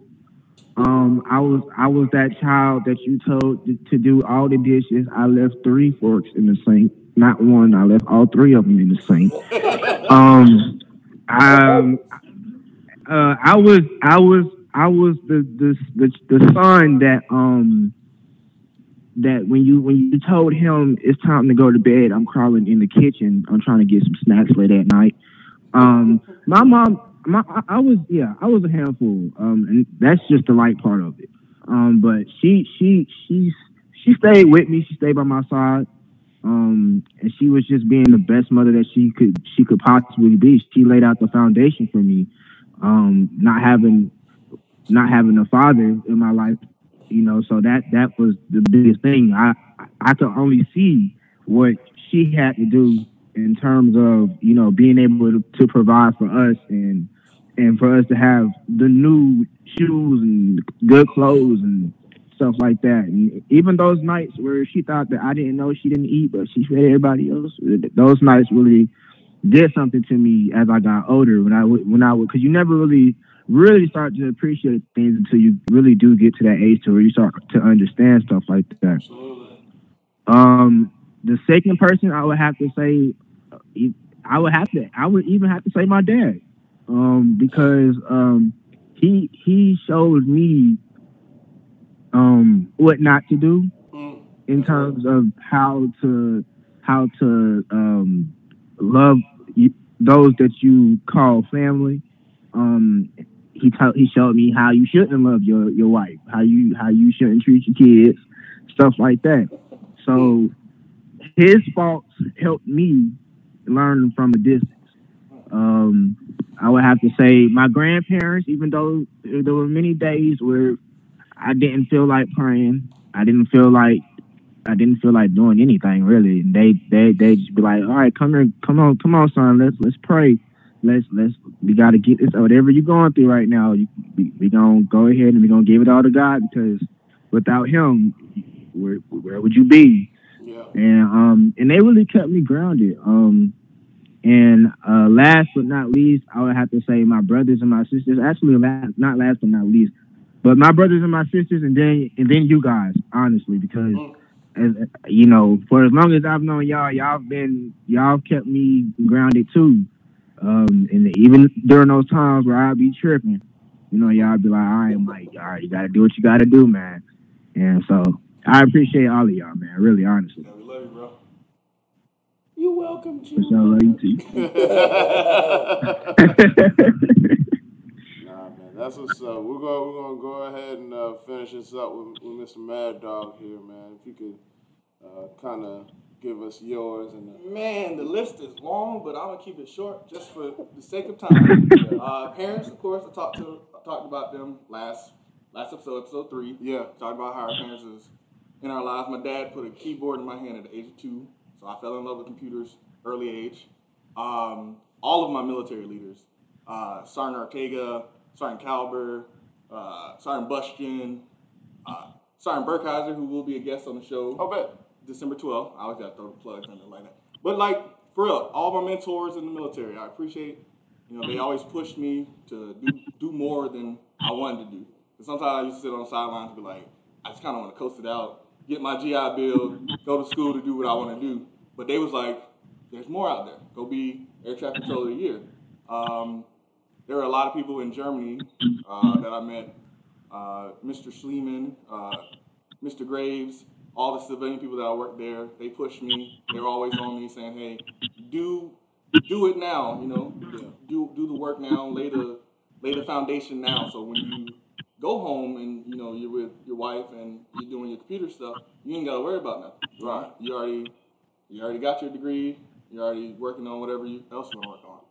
S2: Um, I was, I was that child that you told to, to do all the dishes. I left three forks in the sink, not one. I left all three of them in the sink. Um, um, uh, I was, I was, I was the the the, the son that um that when you when you told him it's time to go to bed, I'm crawling in the kitchen. I'm trying to get some snacks late at night. Um, my mom, my I, was yeah, I was a handful. Um, and that's just the light part of it. Um, but she she she she stayed with me. She stayed by my side. Um, and she was just being the best mother that she could she could possibly be. She laid out the foundation for me. Um, not having not having a father in my life, you know, so that that was the biggest thing. I I could only see what she had to do in terms of you know being able to, to provide for us and and for us to have the new shoes and good clothes and stuff like that. And even those nights where she thought that I didn't know she didn't eat, but she fed everybody else, those nights really did something to me as I got older. When I would, when I would, because you never really really start to appreciate things until you really do get to that age to where you start to understand stuff like that. Um, the second person I would have to say, I would have to, I would even have to say my dad, um, because um, he he showed me um what not to do in terms of how to how to um love those that you call family. Um, he taught he showed me how you shouldn't love your your wife, how you how you shouldn't treat your kids, stuff like that. So his faults helped me learn from a distance. Um, I would have to say my grandparents, even though there were many days where I didn't feel like praying, I didn't feel like I didn't feel like doing anything really. And they they they just be like, all right, come here, come on, come on, son, let's let's pray. Let's let's we got to get this whatever you're going through right now. You, we we gonna go ahead and we gonna give it all to God because without Him, where where would you be?
S7: Yeah.
S2: And um and they really kept me grounded. Um and uh last but not least, I would have to say my brothers and my sisters. Actually, last, not last but not least, but my brothers and my sisters, and then and then you guys, honestly, because as you know, for as long as I've known y'all, y'all been y'all kept me grounded too. Um, and even during those times where I'd be tripping, you know, y'all be like, all right, Mike, all right, you gotta do what you gotta do, man. And so I appreciate all of y'all, man. Really, honestly.
S7: Yeah, we love you, bro.
S4: You welcome,
S2: For
S4: Jim.
S2: sure, love you too.
S7: Nah, man, that's what's up. We're gonna we're gonna go ahead and uh, finish this up with, with Mr. Mad Dog here, man. If you could uh, kind of give us yours and uh,
S3: Man, the list is long, but I'm gonna keep it short just for the sake of time. uh, parents, of course, I talked to I talked about them last last episode, episode three.
S7: yeah,
S3: Talked about how our parents is in our lives. My dad put a keyboard in my hand at the age of two, so I fell in love with computers early age. Um, all of my military leaders, uh, Sergeant Ortega, Sergeant Calber, uh, Sergeant Bushkin, uh, Sergeant Burkheiser, who will be a guest on the show.
S7: I'll bet.
S3: December 12th. I always gotta throw the plugs there like that. But like for real, all my mentors in the military, I appreciate. You know, they always pushed me to do do more than I wanted to do. Because sometimes I used to sit on the sidelines and be like, I just kind of want to coast it out, get my GI Bill, go to school to do what I want to do. But they was like, there's more out there. Go be air traffic controller of the year. Um, there were a lot of people in Germany uh, that I met. Uh, Mr. Schliemann, uh, Mr. Graves, all the civilian people that I worked there, they push me. They're always on me saying, "Hey, do do it now. You know, do do the work now. Lay the lay the foundation now. So when you go home and you know you're with your wife and you're doing your computer stuff, you ain't gotta worry about nothing. Right? You already you already got your degree. You're already working on whatever you, else you want to work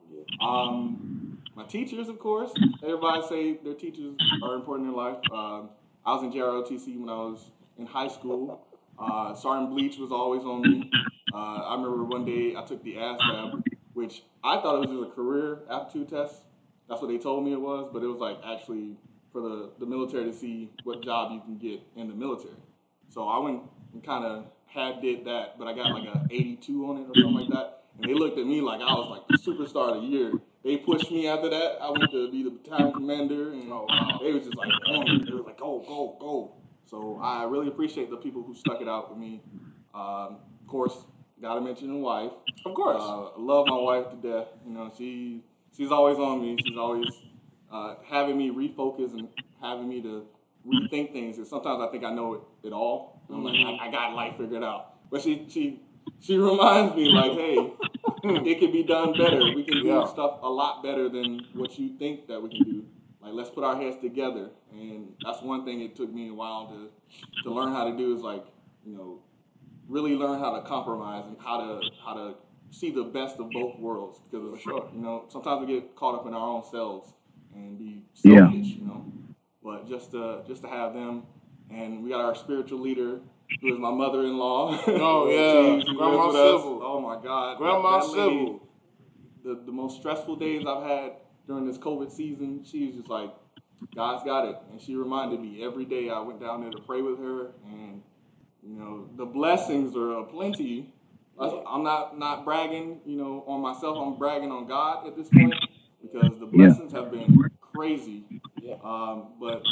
S3: on. Um, my teachers, of course. Everybody say their teachers are important in life. Um, I was in JROTC when I was in high school. Uh, Sergeant Bleach was always on me. Uh, I remember one day I took the ASVAB, which I thought it was just a career aptitude test. That's what they told me it was, but it was like actually for the, the military to see what job you can get in the military. So I went and kind of had did that, but I got like a 82 on it or something like that. And they looked at me like I was like the superstar of the year. They pushed me after that. I went to be the battalion commander, and they was just like, on me. They was like, go, go, go. So I really appreciate the people who stuck it out with me. Um, of course, gotta mention the wife.
S7: Of course.
S3: Uh, love my wife to death. You know, she she's always on me. She's always uh, having me refocus and having me to rethink things. And sometimes I think I know it, it all. And I'm like, I, I got life figured out. But she she she reminds me like, hey, it can be done better. We can do
S7: Yeah.
S3: stuff a lot better than what you think that we can do. Like let's put our heads together. And that's one thing it took me a while to to learn how to do is like, you know, really learn how to compromise and how to how to see the best of both worlds. Because of sure, you know, sometimes we get caught up in our own selves and be
S2: Yeah.
S3: selfish, you know. But just to just to have them, and we got our spiritual leader, who is my mother-in-law.
S7: Oh, yeah.
S3: She's
S7: Grandma
S3: with us.
S7: Sybil.
S3: Oh my God,
S7: Grandma
S3: That- that
S7: Sybil.
S3: The the most stressful days I've had during this COVID season, she was just like, God's got it, and she reminded me every day. I went down there to pray with her, and you know the blessings are aplenty. That's- I'm not not bragging, you know, on myself. I'm bragging on God at this point because the
S2: Yeah.
S3: blessings have been crazy.
S4: Yeah.
S3: Um, but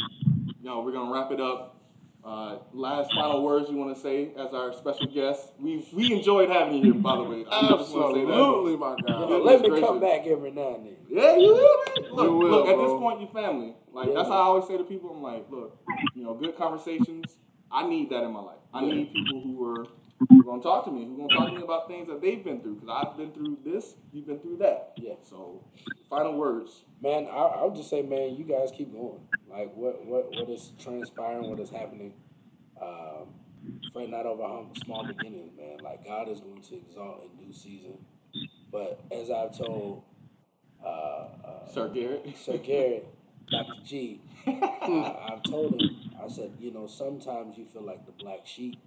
S3: you know, we're gonna wrap it up. Uh, last final words you want to say as our special guest? We we enjoyed having you here, by the way. I just want to say that.
S7: Absolutely, my
S4: You know, let me
S3: gracious.
S4: come back every now and then.
S3: Yeah, you will. Look,
S7: You will,
S3: look. At this point, you family. Like
S4: Yeah.
S3: that's how I always say to people. I'm like, look, you know, good conversations. I need that in my life. I need people who are who are gonna talk to me, who are gonna talk to me about things that they've been through. Because I've been through this, you've been through that.
S4: Yeah.
S3: So, final words.
S4: Man, I, I would just say, man, you guys keep going. Like what what what is transpiring, what is happening. Um, fret not over humble, small beginnings, man. Like God is going to exalt in due season. But as I've told uh, uh,
S3: Sir Garrett.
S4: Sir Garrett, Dr. G, I, I've told him, I said, you know, sometimes you feel like the black sheep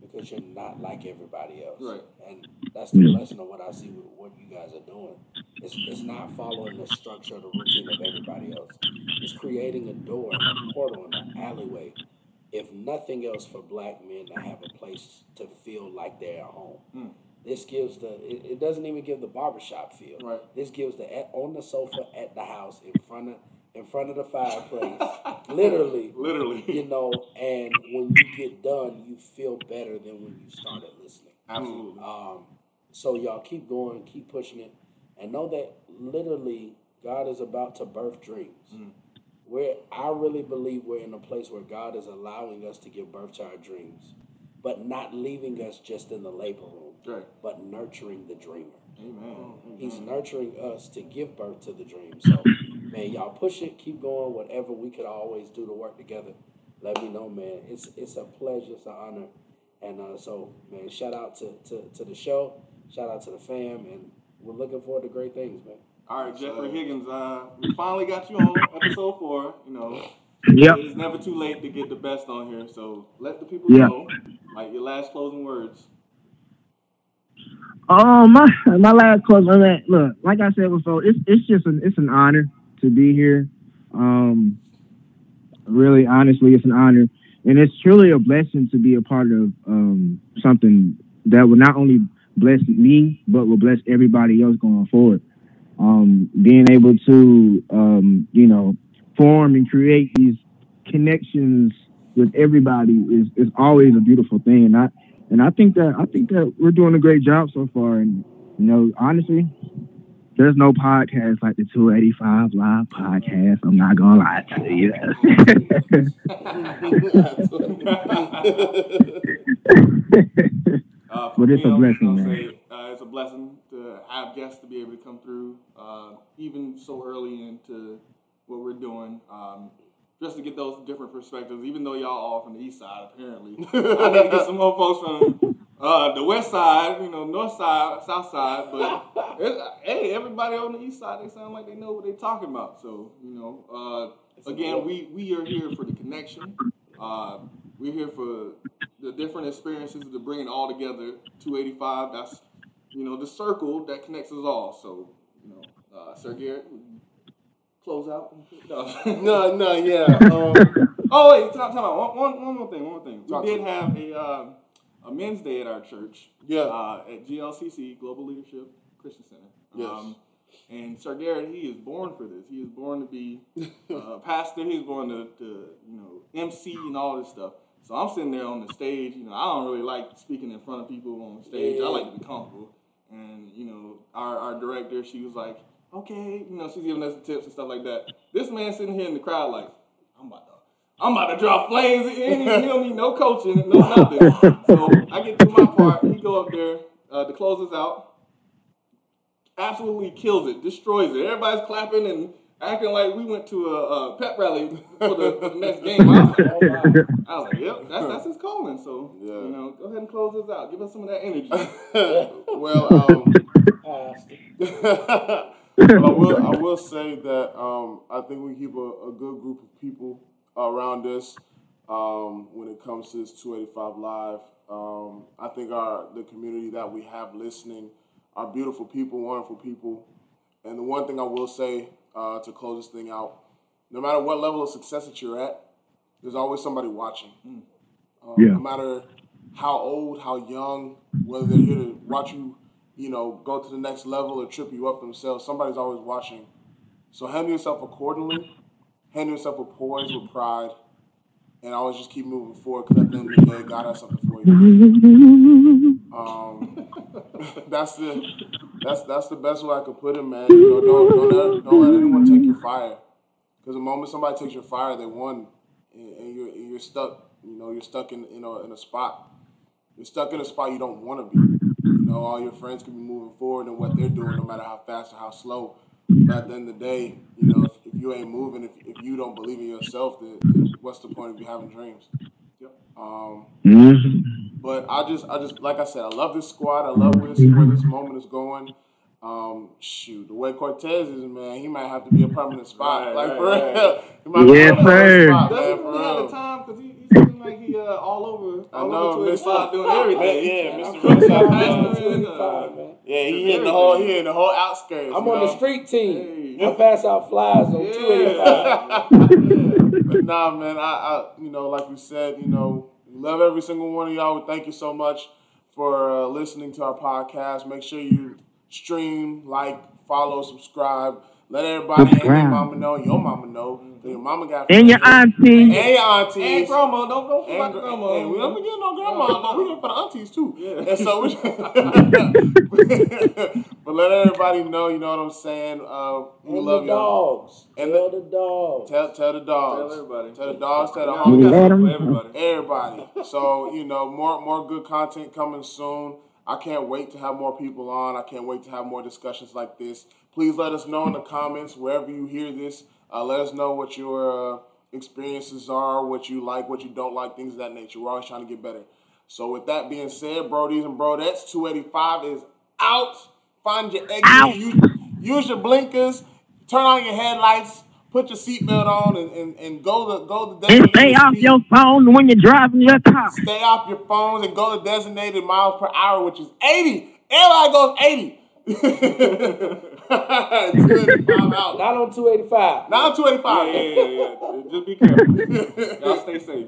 S4: because you're not like everybody else.
S3: Right.
S4: And that's the hmm. lesson of what I see with what you guys are doing. It's, it's not following the structure of the routine of everybody else. It's creating a door, a portal, an alleyway, if nothing else, for black men to have a place to feel like they're at home. Hmm. This gives the, it, it doesn't even give the barbershop feel.
S3: Right.
S4: This gives the, at, on the sofa at the house, in front of, in front of the fireplace, literally,
S3: Literally.
S4: you know, and when you get done, you feel better than when you started listening.
S3: Absolutely.
S4: Um, so y'all keep going, keep pushing it, and know that literally God is about to birth dreams. Where I really believe we're in a place where God is allowing us to give birth to our dreams, but not leaving us just in the labor room,
S3: Right.
S4: but nurturing the dreamer.
S3: Amen.
S4: He's nurturing us to give birth to the dream. So, man, y'all push it, keep going. Whatever we could always do to work together, let me know, man. It's it's a pleasure, it's an honor, and uh, so, man, shout out to, to to the show, shout out to the fam, and we're looking forward to great things, man.
S3: All right, Jeffrey Higgins. Uh, we finally got you on episode four. You know,
S2: Yep.
S3: it's never too late to get the best on here. So let the people
S2: Yeah.
S3: know, like your last closing words.
S2: Um, my my last question on. Look, like I said before, it's it's just an it's an honor to be here. Um, really, honestly, it's an honor, and it's truly a blessing to be a part of um something that will not only bless me but will bless everybody else going forward. Um, being able to um, you know, form and create these connections with everybody is is always a beautiful thing. And I and I think that I think that we're doing a great job so far. And you know, honestly, there's no podcast like the 285 Live podcast. I'm not gonna lie to you.
S3: Uh,
S2: But it's
S3: me,
S2: a blessing, man.
S3: Say, uh, it's a blessing to have guests to be able to come through, uh, even so early into what we're doing. Um, just to get those different perspectives, even though y'all all from the east side, apparently. I need to get some more folks from uh, the west side, you know, north side, south side, but hey, everybody on the east side, they sound like they know what they're talking about. So, you know, uh, again, we we are here for the connection. Uh, we're here for the different experiences to bring it all together. 285, that's you know the circle that connects us all. So, you know, uh, Sir Garrett, close out.
S1: No, no, yeah. Um,
S3: Oh wait, time, time out. One, one, one more thing. One more thing.
S1: Talk
S3: we did have a uh, a men's day at our church.
S1: Yeah.
S3: Uh, at GLCC Global Leadership Christian Center. Um,
S1: Yes.
S3: and Sir Garrett, he is born for this. He is born to be uh, a pastor. He's born to, to you know MC and all this stuff. So I'm sitting there on the stage. You know, I don't really like speaking in front of people on stage. I like to be comfortable. And you know, our, our director, she was like, okay, you know, she's giving us the tips and stuff like that. This man sitting here in the crowd, like, I'm about to, I'm about to drop flames. He, don't need no coaching, no nothing. So I get to my part. He go up there uh, to close us out. Absolutely kills it, destroys it. Everybody's clapping and acting like we went to a, a pep rally for the, the next game. I was like, oh, wow. I was like, yep, that's, that's his calling. So
S1: Yeah.
S3: you know, go ahead and close us out. Give us some of that energy.
S1: well, um, I will I will say that um, I think we keep a, a good group of people around us um, when it comes to this 285 live. Um, I think our the community that we have listening are beautiful people, wonderful people. And the one thing I will say uh, to close this thing out, no matter what level of success that you're at, there's always somebody watching. Um,
S2: Yeah.
S1: No matter how old, how young, whether they're here to watch you, you know, go to the next level or trip you up themselves, somebody's always watching. So handle yourself accordingly, handle yourself with poise, with pride, and always just keep moving forward because at the end of the day, God has something for you. Um, that's the that's that's the best way I could put it, man. You know, don't don't let, don't let anyone take your fire, because the moment somebody takes your fire, they won, and, and you're and you're stuck. You know, you're stuck in you know in a spot. You're stuck in a spot you don't want to be. You know, all your friends can be moving forward in what they're doing, no matter how fast or how slow. But at the end of the day, you know, you ain't moving, if, if you don't believe in yourself, then, then what's the point of you having dreams? Um, but I just, I just, like I said, I love this squad. I love where this, where this moment is going. Um, shoot, the way Cortez is, man, he might have to be a permanent spot.
S3: Right,
S1: like
S3: right,
S1: for
S3: right.
S1: real, he might be
S2: Yes,
S1: a permanent
S2: sir.
S1: spot, man,
S3: Doesn't
S1: for
S3: really have the
S1: real.
S3: time because he, he seems like he uh, all over,
S1: I know,
S3: over
S1: Mr.
S3: 25 doing everything.
S1: Yeah, Mr.
S3: I'm
S1: Riverside,
S3: pastor
S1: man.
S3: and, uh,
S4: man.
S1: Yeah, he in the whole, he in the whole outskirts.
S4: I'm on
S1: know?
S4: the street team. I pass out flyers on
S3: Yeah.
S4: 285.
S1: but nah, man, I, I, you know, like we said, you know, love every single one of y'all. We thank you so much for uh, listening to our podcast. Make sure you stream, like, follow, subscribe. Let everybody and your mama know, your mama know, 'cause your mama got
S2: And your
S1: friends.
S2: auntie.
S1: and your aunties.
S3: And grandma, don't, don't forget
S1: And,
S3: about
S1: gra-
S3: grandma.
S1: and we don't forget no grandma. No, we here for the aunties too.
S3: Yeah.
S1: And so, we, but let everybody know. You know what I'm saying? Uh, we
S4: And
S1: love
S4: the
S1: y'all.
S4: dogs.
S1: And
S4: Tell
S1: the-
S4: the dogs.
S1: Tell tell the dogs.
S3: Tell everybody.
S1: Tell the dogs. Tell the
S3: We
S1: homies.
S3: got
S2: Let
S3: something
S2: 'em-
S3: for everybody.
S1: Everybody. So you know, more more good content coming soon. I can't wait to have more people on. I can't wait to have more discussions like this. Please let us know in the comments wherever you hear this. Uh, let us know what your uh, experiences are, what you like, what you don't like, things of that nature. We're always trying to get better. So with that being said, Brodies and Brodettes, 285 is out. Find your exit. Use, use your blinkers. Turn on your headlights. Put your seatbelt on and, and, and go to go to
S2: And stay
S1: designated
S2: off
S1: speed.
S2: your phone when you're driving your car.
S1: Stay off your phones and go to designated miles per hour, which is 80. Everybody goes 80. 285 out.
S4: Not on 285.
S1: Now 285.
S3: Yeah, yeah, yeah, yeah. Just be careful. Y'all stay safe.